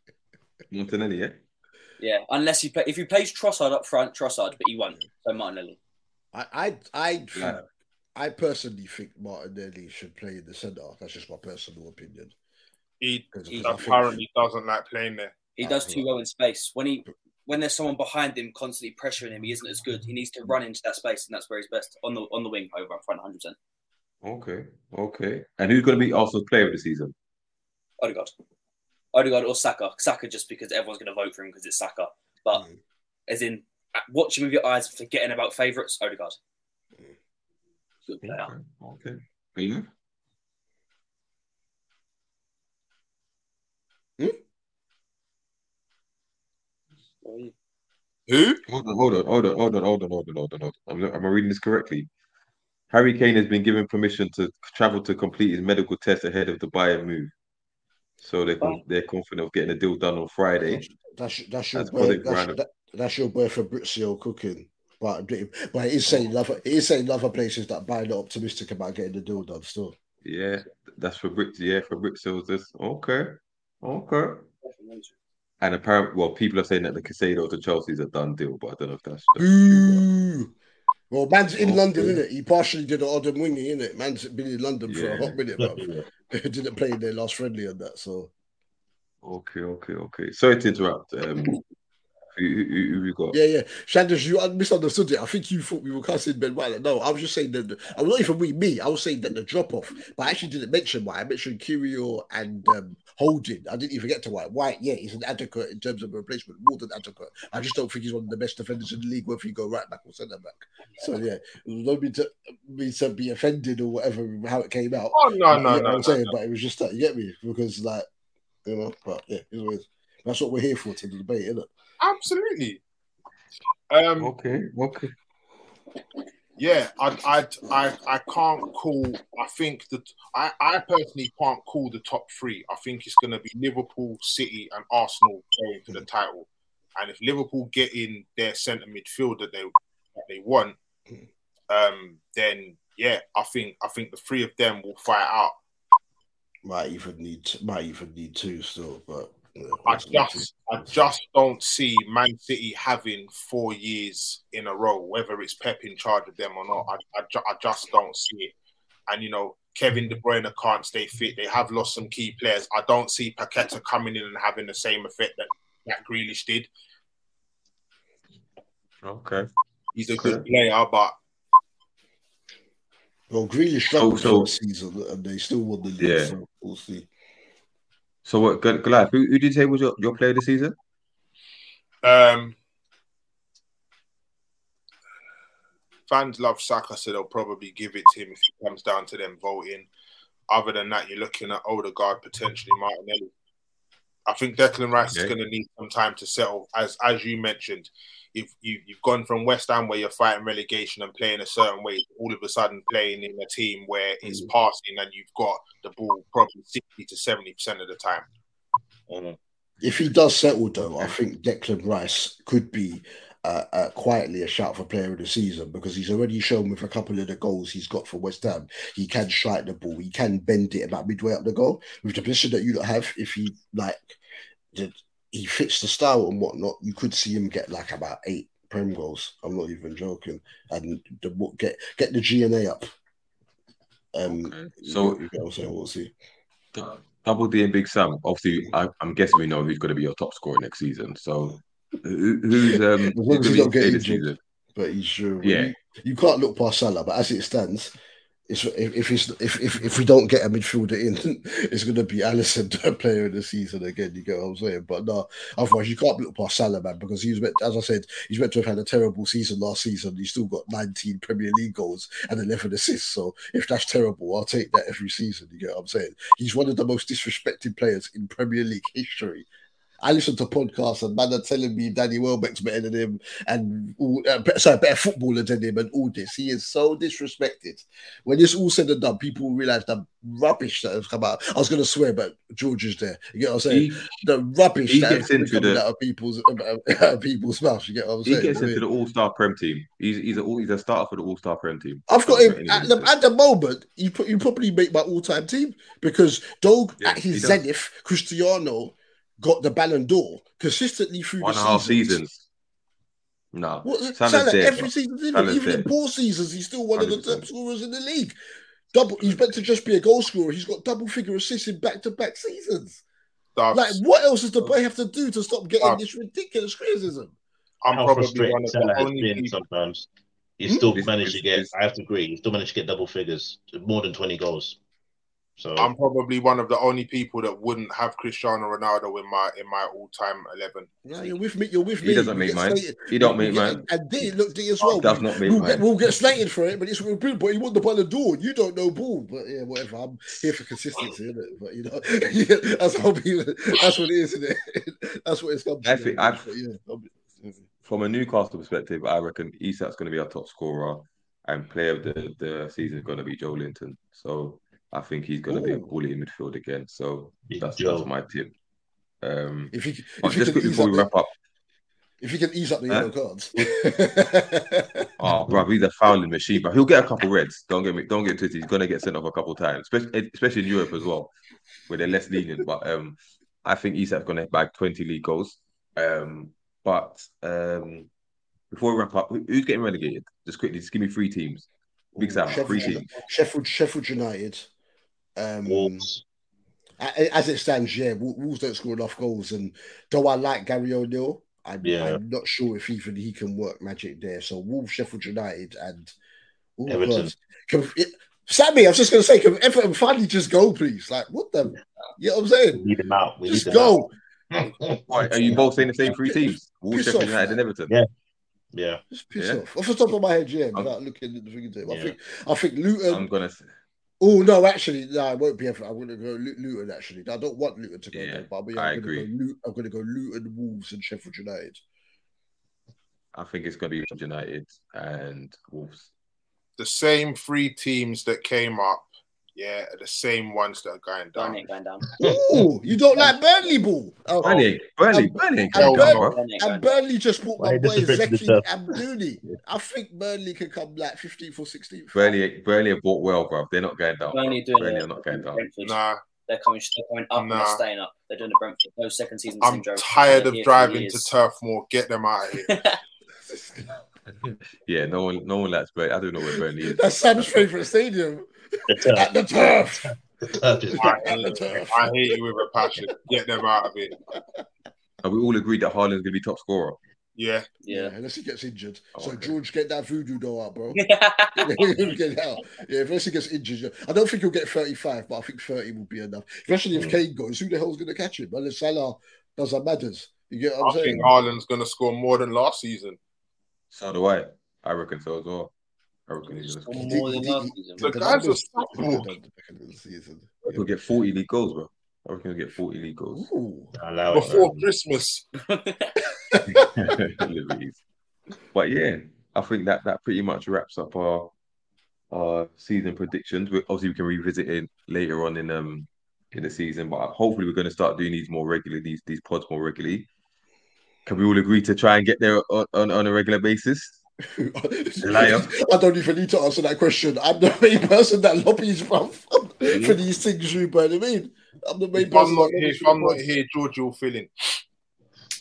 Martinelli. Yeah? Yeah. Unless he play, if he plays Trossard up front, Trossard, but he won't. So Martinelli. I, I, I, Yeah. I personally think Martinelli should play in the centre. That's just my personal opinion. He Because He I think- apparently doesn't like playing there. He does too well in space. When he when there's someone behind him constantly pressuring him, he isn't as good. He needs to run into that space, and that's where he's best on the on the wing over up front, 100. percent Okay, okay. And who's going to be Arsenal's player of the season? Odegaard, Odegaard or Saka. Saka just because everyone's going to vote for him because it's Saka. But Mm. as in watch him with your eyes, forgetting about favourites. Odegaard. Good player. Okay, okay. Yeah. Who? Hold on, hold on, hold on, hold on, hold on, hold on, hold on. Hold on. Am, am I reading this correctly? Harry Kane has been given permission to travel to complete his medical test ahead of the Bayern move. So they're, they're confident of getting the deal done on Friday. That's that's your That's boy, that's, that, that's your boy Fabrizio cooking. But but it is saying other it is saying other places that Bayern are optimistic about getting the deal done still. Yeah, that's for Brits. Yeah, for Britsil's this. Okay, okay. And apparently, well, people are saying that the Caicedo to Chelsea's a done deal, but I don't know if that's. Ooh. Well, man's in Okay. London, innit? He partially did an odd and wingy, innit? Man's been in London for a hot minute, but didn't play in their last friendly and that. So Okay, okay, okay. Sorry to interrupt. Um, who, who, who who we got? yeah, yeah. Sanders, you misunderstood it. I think you thought we were cussing Ben White. No, I was just saying that I was not even we me. I was saying that the drop off, but I actually didn't mention White. I mentioned Kiwior and um, Holding. I didn't even get to White. White, yeah, he's an adequate in terms of a replacement, more than adequate. I just don't think he's one of the best defenders in the league, whether you go right back or centre back. So yeah, don't mean to me to be offended or whatever how it came out. Oh no, You no, get what no, I'm no, saying, no. but it was just that you get me because like you know, but yeah, it's what. That's what we're here for to debate, isn't it? Absolutely. Um, Okay, okay. yeah, I, I, I, I can't call. I think that I, I personally can't call the top three. I think it's going to be Liverpool, City, and Arsenal going for the title. And if Liverpool get in their centre midfield that they that they want, um, then yeah, I think I think the three of them will fight out. Might even need might even need two still, but I just I just don't see Man City having four years in a row, whether it's Pep in charge of them or not. I, I, ju- I just don't see it. And you know, Kevin De Bruyne can't stay fit. They have lost some key players. I don't see Paqueta coming in and having the same effect that that Grealish did. Okay. He's a good player, but Well, Grealish struggled So- so- for the season, and they still won the league. Yeah. So we'll see. So what, Gol- Goliath, who, who did you say was your, your player this season? um, fans love Saka, so they'll probably give it to him if it comes down to them voting. Other than that, you're looking at Odegaard potentially Martinelli. I think Declan Rice is going to need some time to settle. As as you mentioned, you've you, you've gone from West Ham where you're fighting relegation and playing a certain way, all of a sudden playing in a team where it's Mm. passing and you've got the ball probably sixty to seventy percent of the time. Mhm. If he does settle, though, I think Declan Rice could be uh, uh, quietly a shout for player of the season because he's already shown with a couple of the goals he's got for West Ham. He can strike the ball, he can bend it about midway up the goal. With the position that you don't have, if he like did, he fits the style and whatnot, you could see him get like about eight prem goals. I'm not even joking, and the, get get the GNA up. Um, Okay. so So- you get what I'm saying, we'll see. Double D and Big Sam. Obviously, I, I'm guessing we know who's going to be your top scorer next season. So who, who's um As long as going he to don't be get your player this injured. season? but he's sure. Yeah. You, you can't look past Salah, but as it stands, it's if if if, if if we don't get a midfielder in, it's going to be Alisson player of the season again. You get what I'm saying? But no, otherwise you can't look past Salah, man, because he was meant, as I said, he's meant to have had a terrible season last season. He's still got 19 Premier League goals and 11 assists. So if that's terrible, I'll take that every season. You get what I'm saying? He's one of the most disrespected players in Premier League history. I listen to podcasts and man are telling me Danny Welbeck's better than him and all, uh, sorry, better footballer than him and all this. He is so disrespected. When it's all said and done, people realize the rubbish that has come out. I was going to swear, but George is there. You get what I'm saying? He, the rubbish he that gets into coming the- out of people's out of people's mouths. You get what I'm saying? he gets into the All Star Prem team. He's he's a he's a starter for the All Star Prem team. I've got him at the, at the moment. You you probably make my all time team because Dog Yeah, at his zenith, Cristiano got the Ballon d'Or consistently through one the and a half seasons. seasons. No, What, Salah, there, every season, didn't Salah's even in poor seasons, he's still one of the top scorers in the league. Double, he's meant to just be a goal scorer. He's got double figure assists in back to back seasons. That's- Like, what else does the boy have to do to stop getting Uh, this ridiculous criticism? I'm How probably one of Salah the has only been people. sometimes. He's Hmm? still managed to get. I have to agree. He's still managed to get double figures, more than twenty goals. So I'm probably one of the only people that wouldn't have Cristiano Ronaldo in my in my all time eleven. Yeah, you're with me. You're with me. He doesn't You make mine. slated. He don't You make get- mine. And D look D as well. Does not make We'll get, mine. we'll get slated for it, but it's we're good. But he won the Ballon d'Or. You don't know ball, but yeah, whatever. I'm here for consistency, isn't it? But you know, yeah, that's how people, that's what it is, isn't it? That's what it's come to. I think- I- but yeah, from a Newcastle perspective, I reckon Isak's going to be our top scorer, and player of the, the season is going to be Joelinton. So I think he's going to be a bully in midfield again. So Big that's, Joe. that's my tip. Um, If you, if just can quickly ease before up we the, wrap up, if you can ease up the Huh? yellow cards. oh, bro, he's a fouling machine, but he'll get a couple reds. Don't get me, don't get twisted. He's going to get sent off a couple times, especially especially in Europe as well, where they're less lenient. But um, I think Isak's going to bag twenty league goals. Um, but um, before we wrap up, who's getting relegated? Just quickly, just give me three teams. Big Sam, three teams. Sheffield, Sheffield United. Um, Wolves. as it stands, yeah, Wolves don't score enough goals. And though I like Gary O'Neill, I'm, Yeah. I'm not sure if even he can work magic there. So Wolves, Sheffield United, and oh Everton. God. Can, it, Sammy, I was just going to say, can Everton finally just go, please? Like, what the? You know what I'm We saying? need him out. We Just need go. out. Right, are you both saying the same three teams? Wolves, Sheffield off, United, man. and Everton. Yeah. Yeah. Just piss Yeah. off. Off the top of my head, yeah, without looking at the thing. I think I think Luton. I'm gonna. Say, Oh no, actually, no, it won't be Everton. I'm going to go Lu- Luton. Actually, I don't want Luton to go Yeah, there, but I'm, I I'm agree. Going to go Lu- I'm going to go Luton, Wolves, and Sheffield United. I think it's gonna be United and Wolves. The same three teams that came up, yeah, the same ones that are going down. Burnley going down. Oh, you don't like Burnley ball? Oh, Burnley, Burnley, and- Burnley, and going Burnley- Burnley and. Burnley just put Why my boy Zeki yourself? and Mooney. I think Burnley can come like 15th or 16th. Burnley, Burnley have bought well, bro. They're not going down. Burnley are doing Burnley are not going down. Nah, They're coming. They're coming up and Nah. they're staying up. They're doing the Brentford. No second season I'm syndrome. tired of driving to. Turf Moor. Get them out of here. Yeah, no one, no one likes Burnley. I don't know where Burnley is. That's Sam's favourite stadium. The turf. At the turf. The turf is I hate. I hate you with a passion. Get them out of here. And we all agreed that Haaland's gonna be top scorer. Yeah, Yeah, Yeah. unless he gets injured. So Okay. George, get that voodoo dough out, bro. get out. Yeah, unless he gets injured. I don't think he'll get 35, but I think 30 will be enough. Especially if Mm. Kane goes, who the hell's going to catch him? Unless Salah doesn't matters. You get what I I'm saying? think Haaland's going to score more than last season. So do I. I reckon so as well. I reckon he's gonna more than last season. The The guy's numbers- unstoppable. the back of the season. He'll get 40 league goals, bro. I reckon he'll get 40 league goals. Ooh. Allow it. Before. Christmas. But yeah, I think that that pretty much wraps up our our season predictions. We, obviously, we can revisit it later on in um in the season, but hopefully, we're going to start doing these more regularly. These these pods more regularly. Can we all agree to try and get there on, on, on a regular basis? Liar. I don't even need to answer that question. I'm the main person that lobbies bruv, for these things, you know what I mean? I'm the main If person. I'm not here, lobbies if I'm not here, George, you'll fill in.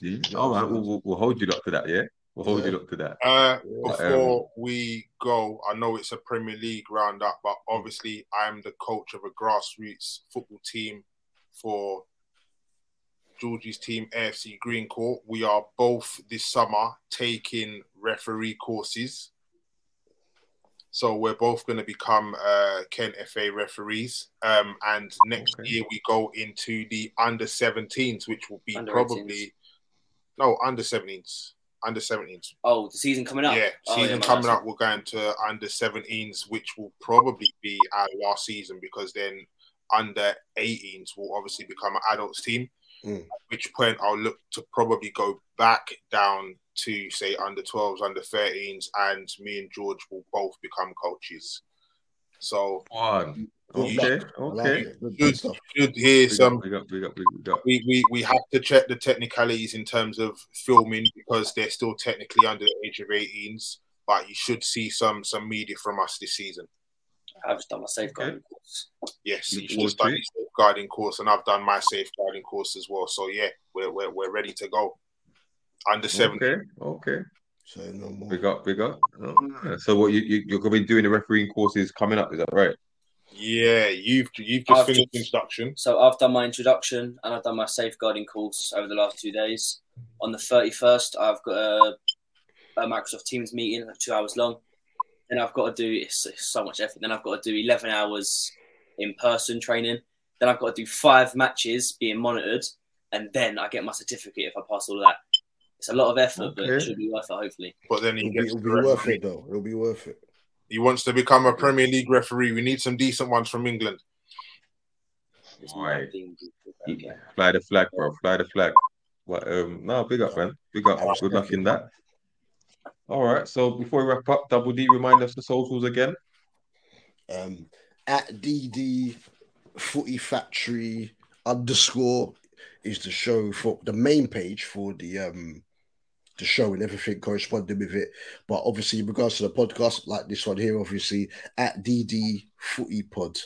Yeah. All right, we'll, we'll, we'll hold you up to that. Yeah, we'll hold Yeah. you up to that. Uh, Yeah. before we go, I know it's a Premier League roundup, but obviously I'm the coach of a grassroots football team for Georgie's team, AFC Green Court. We are both this summer taking referee courses. So we're both going to become uh, Kent FA referees. Um, and next Okay. year we go into the under 17s, which will be Under probably no under 17s, under 17s. Oh, the season coming up. Yeah, Oh, season coming up, we're going to under 17s, which will probably be our last season because then under 18s will obviously become an adults team. Mm. At which point I'll look to probably go back down to say under 12s, under 13s, and me and George will both become coaches. So One. Okay, luck. I like okay. should hear some up, big up, big up, big we, we, we have to check the technicalities in terms of filming because they're still technically under the age of 18s. But you should see some some media from us this season. I've just done my safeguarding course. Yes, Look you should forward your safeguarding course, and I've done my safeguarding course as well. So yeah, we're we're, we're ready to go. Under seven. Okay, okay. So no more. Big up, big up. Oh, So what you, you you're gonna be doing the refereeing courses coming up? Is that right? Yeah, you've you've just I've finished just- introduction. So I've done my introduction and I've done my safeguarding course over the last two days. On the 31st, I've got a, a Microsoft Teams meeting, two hours long. Then I've got to do it's, it's so much effort. Then I've got to do 11 hours in person training. Then I've got to do five matches being monitored, and then I get my certificate if I pass all of that. It's a lot of effort, but it should be worth it, hopefully. But then he It'll be, it'll be worth it though. It'll be worth it. He wants to become a Premier League referee. We need some decent ones from England. Right. Okay. Fly the flag, bro. Fly the flag. But um, no, big up, man. Big up. Good luck in that. All right. So before we wrap up, Double D, remind us the socials again. Um, at DD Footy Factory underscore is the show for the main page for the um the show and everything corresponding with it. But obviously, in regards to the podcast, like this one here, obviously at DD Footy Pod.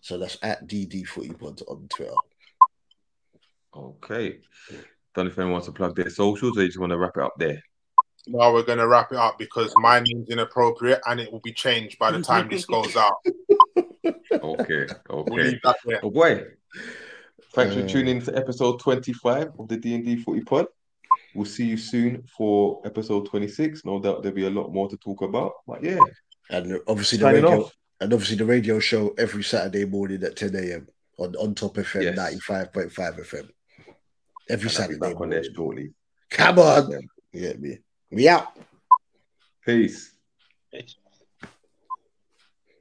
So that's at DD Footy Pod on Twitter. Okay. Don't know if anyone wants to plug their socials or you just want to wrap it up there. Now we're gonna wrap it up because my name's inappropriate and it will be changed by the time this goes out. Okay. We'll Okay. leave that there. Oh boy. Thanks for Uh, tuning in to episode 25 of the D&D Footy Pod. We'll see you soon for episode 26. No doubt there'll be a lot more to talk about. But yeah, And obviously the signing radio off. and obviously the radio show every Saturday morning at 10 a.m. on, on top FM Yes. 95.5 FM. Every And I'll be Saturday back on there morning. shortly. Come on. Yeah, me. We out. Peace. It's-